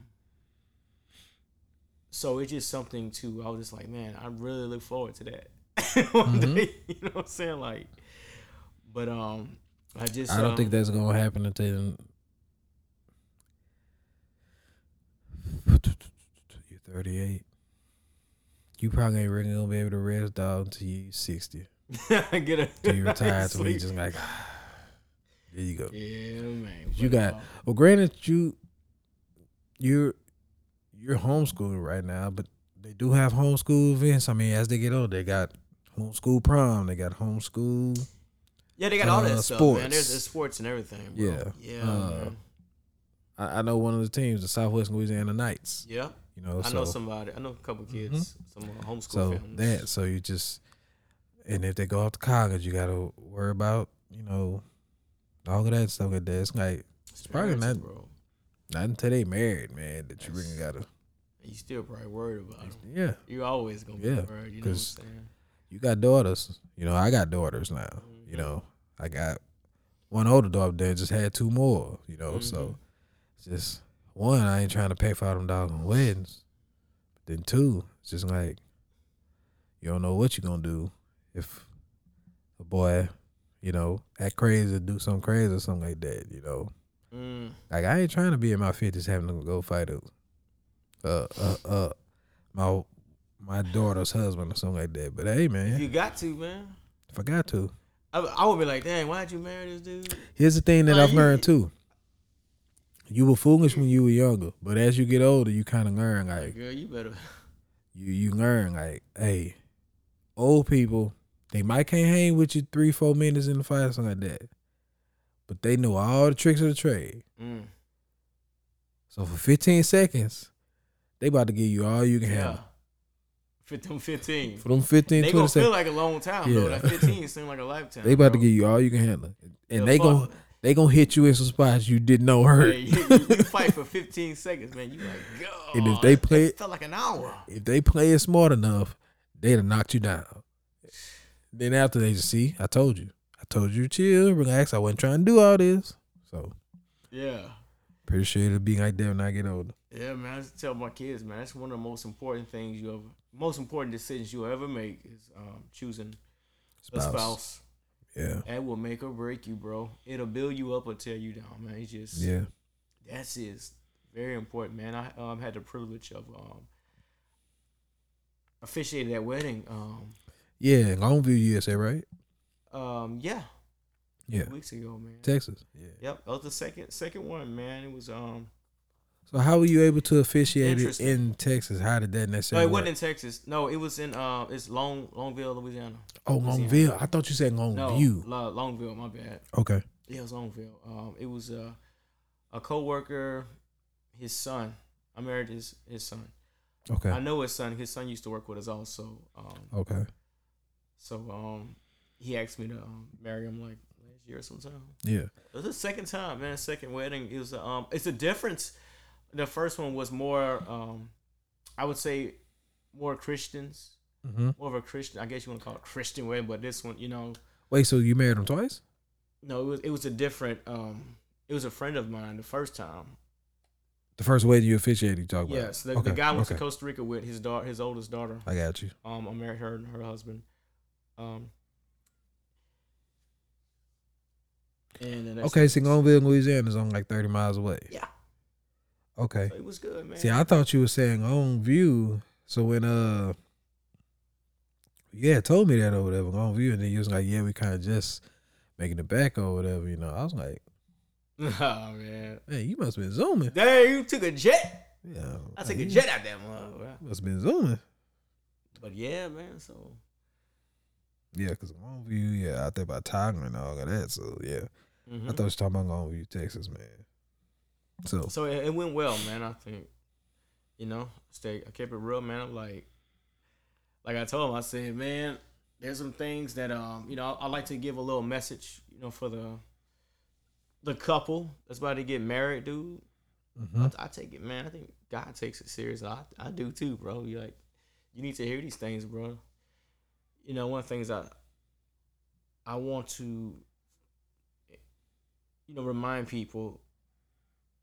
so it's just something to. I was just like, man, I really look forward to that one Mhm. day. You know what I'm saying? Like, but um, I just I don't um, think that's gonna happen until you're 38. You probably ain't really gonna be able to rest, dog, until you 60. get a Till you retire, till you just like, there you go. Yeah, man. You got- um, Well, granted, you you're you're homeschooling right now, but they do have homeschool events. I mean, as they get older, they got homeschool prom, they got homeschool. yeah, they got all that uh, stuff, man. There's, sports. there's sports and everything. Bro. Yeah. yeah, Uh. I, I know one of the teams, the Southwest Louisiana Knights. yeah. You know, I so know somebody. I know a couple kids, some uh, homeschool so families. that so you just and if they go off to college, you got to worry about you know all of that stuff like that. It's like it's probably not- bro. not until they married, man, that you really gotta. You still probably worried about them. Yeah, You always gonna be Yeah, worried. You know what I'm saying? you got daughters. You know, I got daughters now. You Mhm. know, I got one older daughter that just had two more. You know, Mhm. so it's just one. I ain't trying to pay for all them dogs on weddings. But then two, it's just like you don't know what you're gonna do if a boy, you know, act crazy, or do something crazy or something like that. You know, Mm. like I ain't trying to be in my fifties having to go fight a, uh, uh, uh, my my daughter's husband or something like that. But hey, man, You got to, man. if I got to. I, I would be like, dang, why'd you marry this dude? Here's the thing that Like, I've learned too. You were foolish when you were younger, but as you get older, you kind of learn Like, girl, you better. you you learn like, hey, old people they might can't hang with you three four minutes in the fight or something like that, but they know all the tricks of the trade. Mm. So for 15 seconds, they about to give you all you can Yeah. handle. Fit them 15. For them 15, They 20 gonna feel seconds, like a long time, though. That 15 seem like a lifetime. they about to give you all you can handle, and The they fuck- gon' they gonna hit you in some spots you didn't know hurt. Hey, you, you- fight for 15 seconds, man. You like, God. And if they play- it felt like an hour. if they play it smart enough, they'd have knocked you down. Then after they just see, I told you, I told you to chill, relax. I wasn't trying to do all this, so Yeah. pretty sure it'll be like that when I get older. Yeah, man. I just tell my kids, man, that's one of the most important things you ever, most important decisions you ever make is um, choosing a spouse. Yeah, That will make or break you, bro. It'll build you up or tear you down, man. It's just, yeah. that's is very important, man. I um, had the privilege of um, officiating that wedding. Um, Yeah, Longview, USA, right? um, yeah, Yeah, weeks ago, man. Texas. Yeah. Yep, that was the second second one, man. It was um, So how were you able to officiate it in Texas? How did that necessarily? no, it wasn't in Texas. No, it was in uh, it's Long Longville, Louisiana. oh, Louisiana. Longville. I thought you said No, Longview. La- Longville. My bad. Okay. Yeah, it was Longville. Um, it was uh, a coworker, his son. I married his his son. Okay. I know his son. His son used to work with us also. Um, Okay. so um, he asked me to um, marry him like last year or sometime. Yeah. It was the second time, man. Second wedding. It was um, it's a difference. The first one was more um, I would say more Christians, Mm-hmm. more of a Christian. I guess you want to call it Christian wedding, but this one, you know, Wait, so you married him twice? no, it was it was a different. Um, it was a friend of mine the first time. The first wedding you officiated, you talk about? Yes, the, okay. the guy went okay. to Costa Rica with his daughter, his oldest daughter. I got you. Um, I married her and her husband. Um, and then that's- Okay, so Longville, Louisiana is only like 30 miles away. Yeah. Okay. So it was good, man. See, I thought you were saying on view. So when uh yeah, told me that or whatever, on view, and then you was like, Yeah, we kinda just making it back or whatever, you know. I was like, Oh man. Hey, you must have been zooming. Dang, you took a jet. Yeah, I took a jet out that mother. bro. Must have been zooming. But yeah, man. So Yeah, because Longview, yeah, out there by Tiger and all of that. So yeah, mhm. I thought you were talking about Longview, Texas, man. So so it, it went well, man. I think. You know, stay. I kept it real, man. I'm like, like I told him, I said, man, there's some things that um, you know, I, I like to give a little message, you know, for the the couple that's about to get married, dude. mhm. I, I take it, man. I think God takes it serious. I I do too, bro. You like, you need to hear these things, bro. You know, one of the things I I want to you know remind people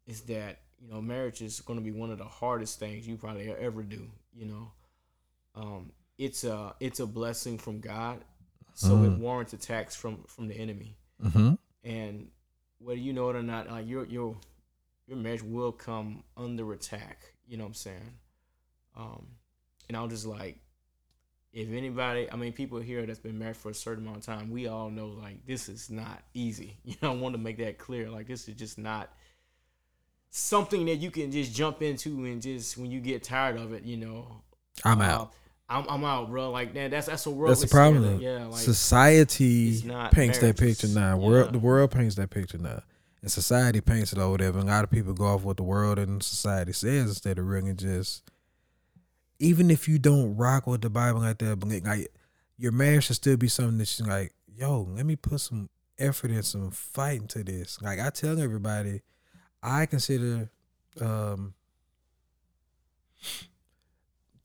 is that you know marriage is going to be one of the hardest things you probably ever do. You know, um, it's a it's a blessing from God, so it Mhm. warrants attacks from from the enemy Mm-hmm. and whether you know it or not, like your your your marriage will come under attack. You know what I'm saying? Um, and I'll just like, if anybody, I mean, people here that's been married for a certain amount of time, we all know like this is not easy. You know, I want to make that clear. Like this is just not something that you can just jump into and just when you get tired of it, you know. I'm uh, out. I'm, I'm out, bro. Like that. That's that's a world. That's the problem. Yeah, like society paints that picture now. World, the world paints that picture now, and society paints it or whatever. And a lot of people go off what the world and society says instead of really just. Even if you don't rock with the Bible like that, but like your marriage should still be something that's like. Yo, let me put some effort and some fight into this. Like I tell everybody, I consider um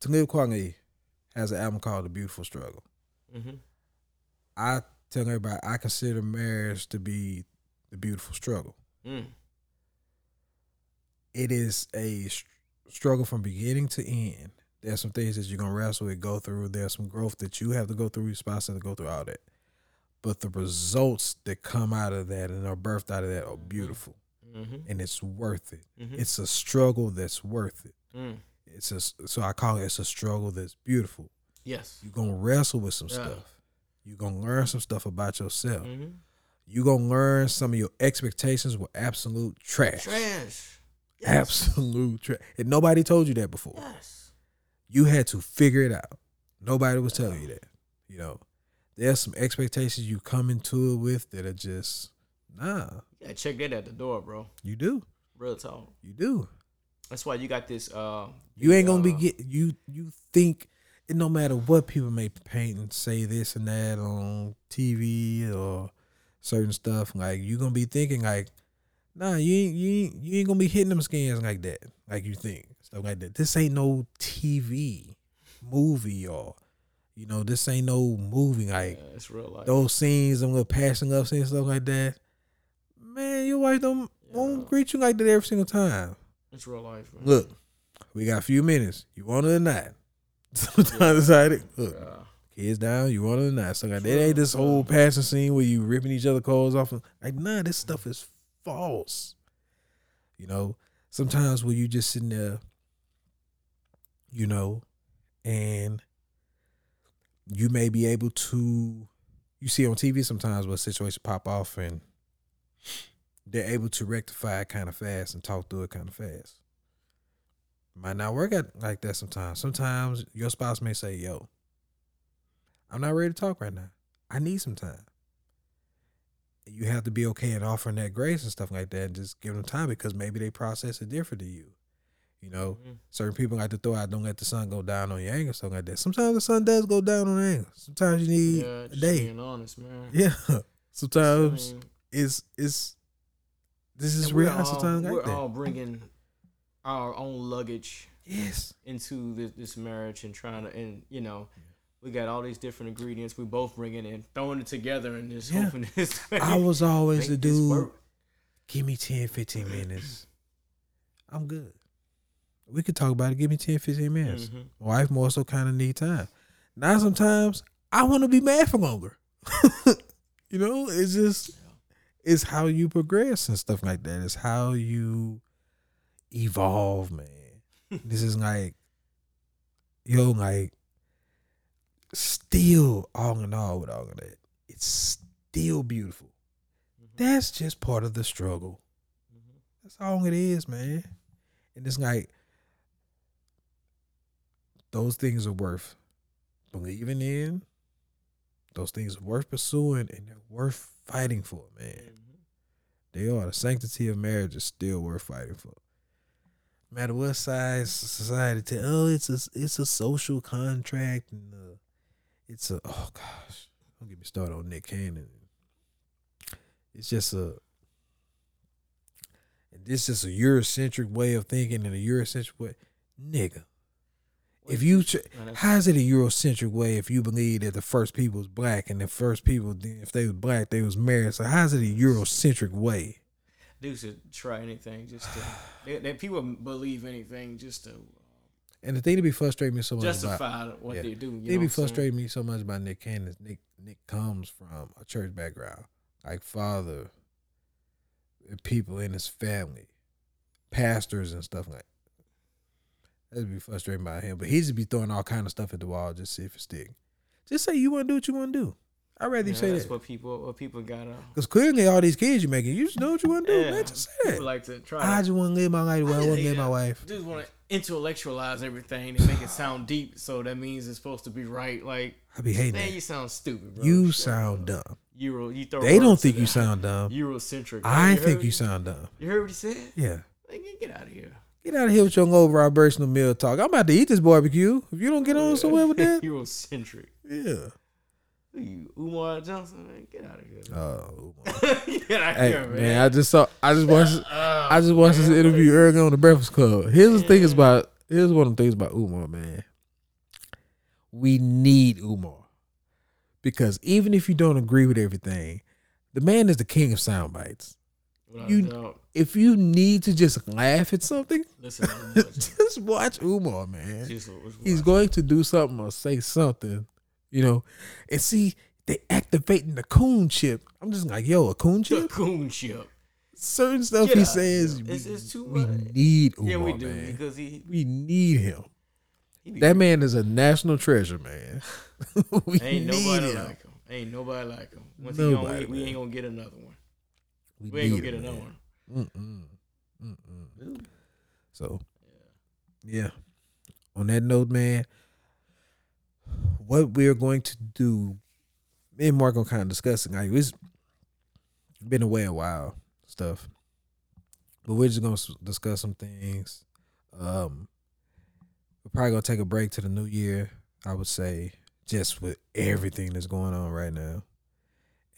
Talib Kweli has an album called "The Beautiful Struggle." hmm I tell everybody I consider marriage to be the beautiful struggle. Mm. It is a str- struggle from beginning to end. There's some things that you're gonna wrestle with, go through. There's some growth that you have to go through. Your spouse has to go through all that. But the results that come out of that and are birthed out of that are beautiful, hmm and it's worth it. hmm It's a struggle that's worth it. Mm. It's a so I call it it's a struggle that's beautiful. Yes. You're gonna wrestle with some Yeah. stuff. You're gonna learn some stuff about yourself. hmm You're gonna learn some of your expectations were absolute trash. Trash. Yes. Absolute trash. And nobody told you that before. Yes. You had to figure it out. Nobody was telling you that. You know, there's some expectations you come into it with that are just nah. Yeah, check that at the door, bro. You do. Real talk. You do. That's why you got this. Uh, You ain't gonna be uh, get you. You think it no matter what people may paint and say this and that on TV or certain stuff. Like you gonna be thinking like, nah, you ain't you ain't, you ain't gonna be hitting them skins like that. Like you think stuff like that. This ain't no TV movie or you know this ain't no movie like Yeah, it's real life. those scenes. them little passing up scenes stuff like that. Man, your wife don't won't greet you like that every single time. It's real life. Man. Look, we got a few minutes. You want it or not? Sometimes it's like, look, Yeah. kids down. You want it or not? So like, that ain't this whole passing scene where you ripping each other clothes off. Like, nah, this stuff is false. You know, sometimes when you just sitting there, you know, and you may be able to, you see on TV sometimes where a situation pop off and they're able to rectify it kind of fast and talk through it kind of fast. Might not work out like that sometimes. Sometimes your spouse may say, "Yo, I'm not ready to talk right now. I need some time." You have to be okay in offering that grace and stuff like that, and just give them time because maybe they process it different to you. You know, Mhm. certain people like to throw out, "Don't let the sun go down on your anger," stuff like that. Sometimes the sun does go down on anger. Sometimes you need Yeah, a day. being honest, man. Yeah, I sometimes mean, it's it's this is real. all, Sometimes we're all bringing our own luggage yes, into this, this marriage and trying to, and you know, we got all these different ingredients. We both bringing in, throwing it together and just Yeah. hoping this. I was always the dude. Give me 10, 15 minutes. I'm good. We could talk about it. Give me 10, 15 minutes. Mhm. My wife more so kind of need time. Now sometimes I want to be mad for longer. you know, it's just it's how you progress and stuff like that. It's how you evolve, man. this is like yo, like still all in all with all of that. It's still beautiful. Mhm. That's just part of the struggle. That's all it is, man. And it's like those things are worth believing in. Those things are worth pursuing and they're worth fighting for, man. They are. The sanctity of marriage is still worth fighting for. No matter what size society tell, oh, it's a it's a social contract and uh, it's a oh gosh, don't get me started on Nick Cannon. It's just a and this is a Eurocentric way of thinking and a Eurocentric way, nigga. If you how is it a Eurocentric way if you believe that the first people was black and the first people if they was black they was married? So how's it a Eurocentric way? dudes should try anything just to. they, they, people believe anything just to uh, And the thing to be frustrating me so much about justify what yeah. they do. You They be what I'm saying? frustrating me so much about Nick Cannon. is Nick Nick comes from a church background, like father, people in his family, pastors and stuff like. That'd be frustrating about him, but he just be throwing all kind of stuff at the wall just to see if it stick. Just say you want to do what you want to do. I'd rather you Yeah, say that's that what people what people gotta. because clearly all these kids you're making, you just know what you want to do. Yeah, Man, just say people like to try. I just want to live my life the way I want to live my life. Dudes want to intellectualize everything and make it sound deep, so that means it's supposed to be right. Like, I be hating man, that. you sound stupid, bro. You sound dumb. Euro. You throw. They don't think you that. sound dumb. Eurocentric. I You think you sound dumb. You heard what he said? Yeah. Like, get out of here. Get out of here with your old vibrational meal talk. I'm about to eat this barbecue. If you don't get on somewhere with that, Eurocentric. yeah. Who you, Umar Johnson? Man, get out of here. Oh, get out of hey here, man. man. I just saw. I just watched. Oh, I just watched this interview earlier on the Breakfast Club. Here's the thing is about. Here's one of the things about Umar, man. We need Umar because even if you don't agree with everything, the man is the king of sound bites. Without you-. If you need to just laugh at something, Listen, just watch Umar, man. Just he's going to do something or say something, you know. And see, they activating the coon chip. I'm just like, yo, a coon the chip? coon chip. Certain stuff Get he says, we, It's- it's too we much. need Umar, Yeah, we do man. because he, we need him. he That man is a national treasure, man. we ain't nobody him. like him. Ain't nobody like him. Once he gone, we, we ain't gonna get another one. We, We ain't gonna get another one. Mm-mm. Mm-mm. So, yeah. On that note, man, what we're going to do, me and Mark are kind of discussing. Like, it's been away a while, stuff, but we're just gonna discuss some things. Um, we're probably gonna take a break to the new year. I would say, just with everything that's going on right now,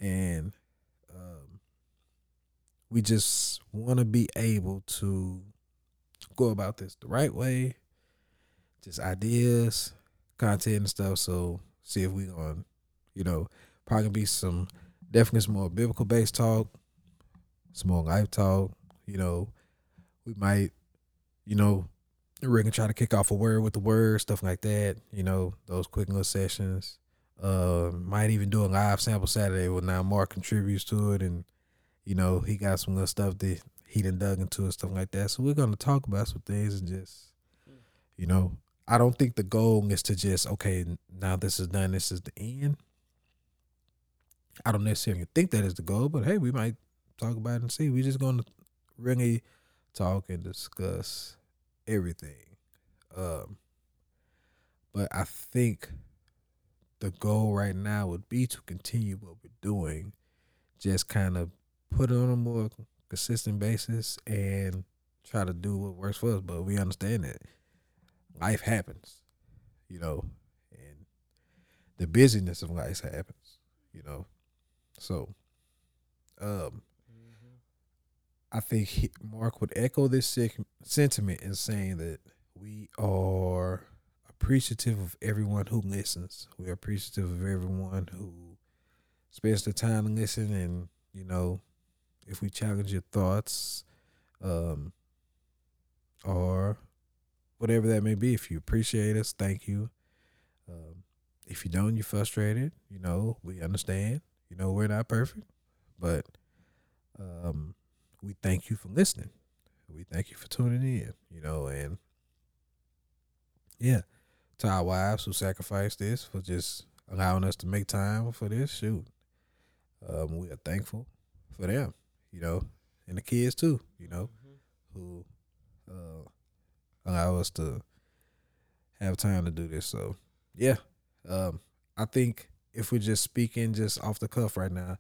and we just want to be able to go about this the right way just ideas content and stuff. So see if we gonna you know probably gonna be some definitely some more biblical based talk some more life talk you know. We might you know we're gonna try to kick off a word with the word stuff like that you know those quick little sessions. Uh might even do a live sample saturday where now mark contributes to it and you know, he got some little stuff that he done dug into and stuff like that. So we're gonna talk about some things and just, you know, I don't think the goal is to just okay, now this is done, this is the end. I don't necessarily think that is the goal, but hey, we might talk about it and see. We're just gonna really talk and discuss everything. Um, but I think the goal right now would be to continue what we're doing, just kind of put it on a more consistent basis and try to do what works for us. But we understand that life happens, you know, and the busyness of life happens, you know. So, um, I think Mark would echo this sentiment in saying that we are appreciative of everyone who listens. We're appreciative of everyone who spends the time to listen and, you know, if we challenge your thoughts, um, or whatever that may be, if you appreciate us, thank you. Um, if you don't, you're frustrated. You know, we understand. You know, we're not perfect, but um, we thank you for listening. We thank you for tuning in. You know, and yeah, to our wives who sacrificed this for just allowing us to make time for this shoot. Um, we are thankful for them, you know, and the kids too, you know. Mhm. who uh, allow us to have time to do this. So yeah, um, I think if we're just speaking just off the cuff right now,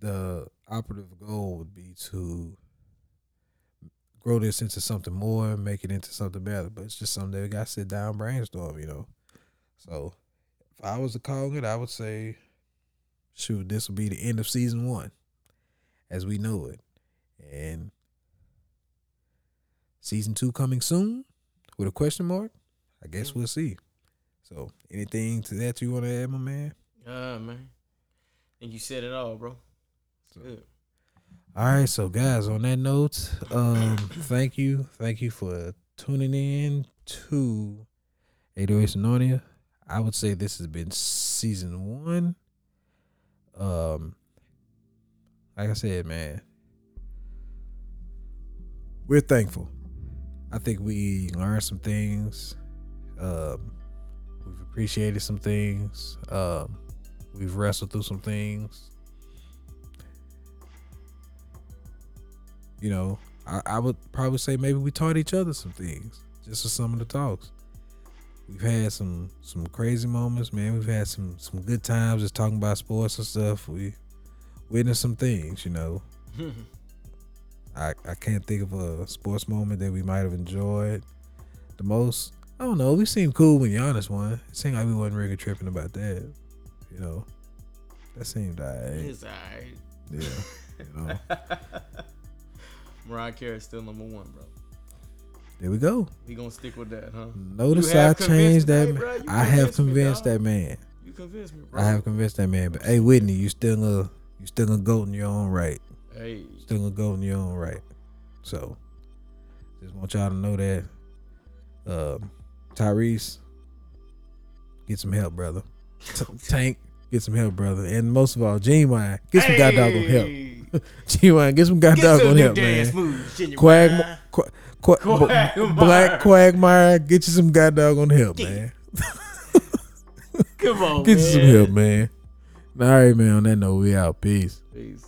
the operative goal would be to grow this into something more, make it into something better. But it's just something that we got to sit down, brainstorm, you know. So if I was to call it, I would say, shoot, this would be the end of season one as we know it. And season two coming soon with a question mark? I guess we'll see. So anything to that you want to add, my man? Uh man. Think you said it all, bro. So- Good. All right, so guys, on that note, um, thank you, thank you for tuning in to 808 Sononia. I would say this has been season one. Um, like I said, man, we're thankful. I think we learned some things. Um, we've appreciated some things. Um, we've wrestled through some things. you know, I, I would probably say maybe we taught each other some things just for some of the talks. We've had some some crazy moments, man. We've had some some good times just talking about sports and stuff. We witnessed some things, you know. Hmm. I I can't think of a sports moment that we might have enjoyed the most. I don't know. We seemed cool when Giannis won. It seemed like we wasn't really tripping about that. You know, that seemed alright. it's alright. Yeah, you know. Mariah Carey's still number one, bro. There we go. We gonna stick with that, huh? Notice I changed that. hey, bro, I have convinced me, that man. You convinced me, bro. I have convinced that man. But hey, Whitney, you still a you still gonna go in your own right. Hey, Still gonna go in your own right. So, just want y'all to know that. Um, Tyrese, get some help, brother. Tank, get some help, brother. And most of all, Ginuwine, get some god doggone help. Hey, Ginuwine, get some god doggone new help, man. Quag, qu- qu- Quagmire. Black Quagmire, get you some god doggone help, man. Come on, Get you some help, man. All right, man. On that note, we out. Peace. Peace.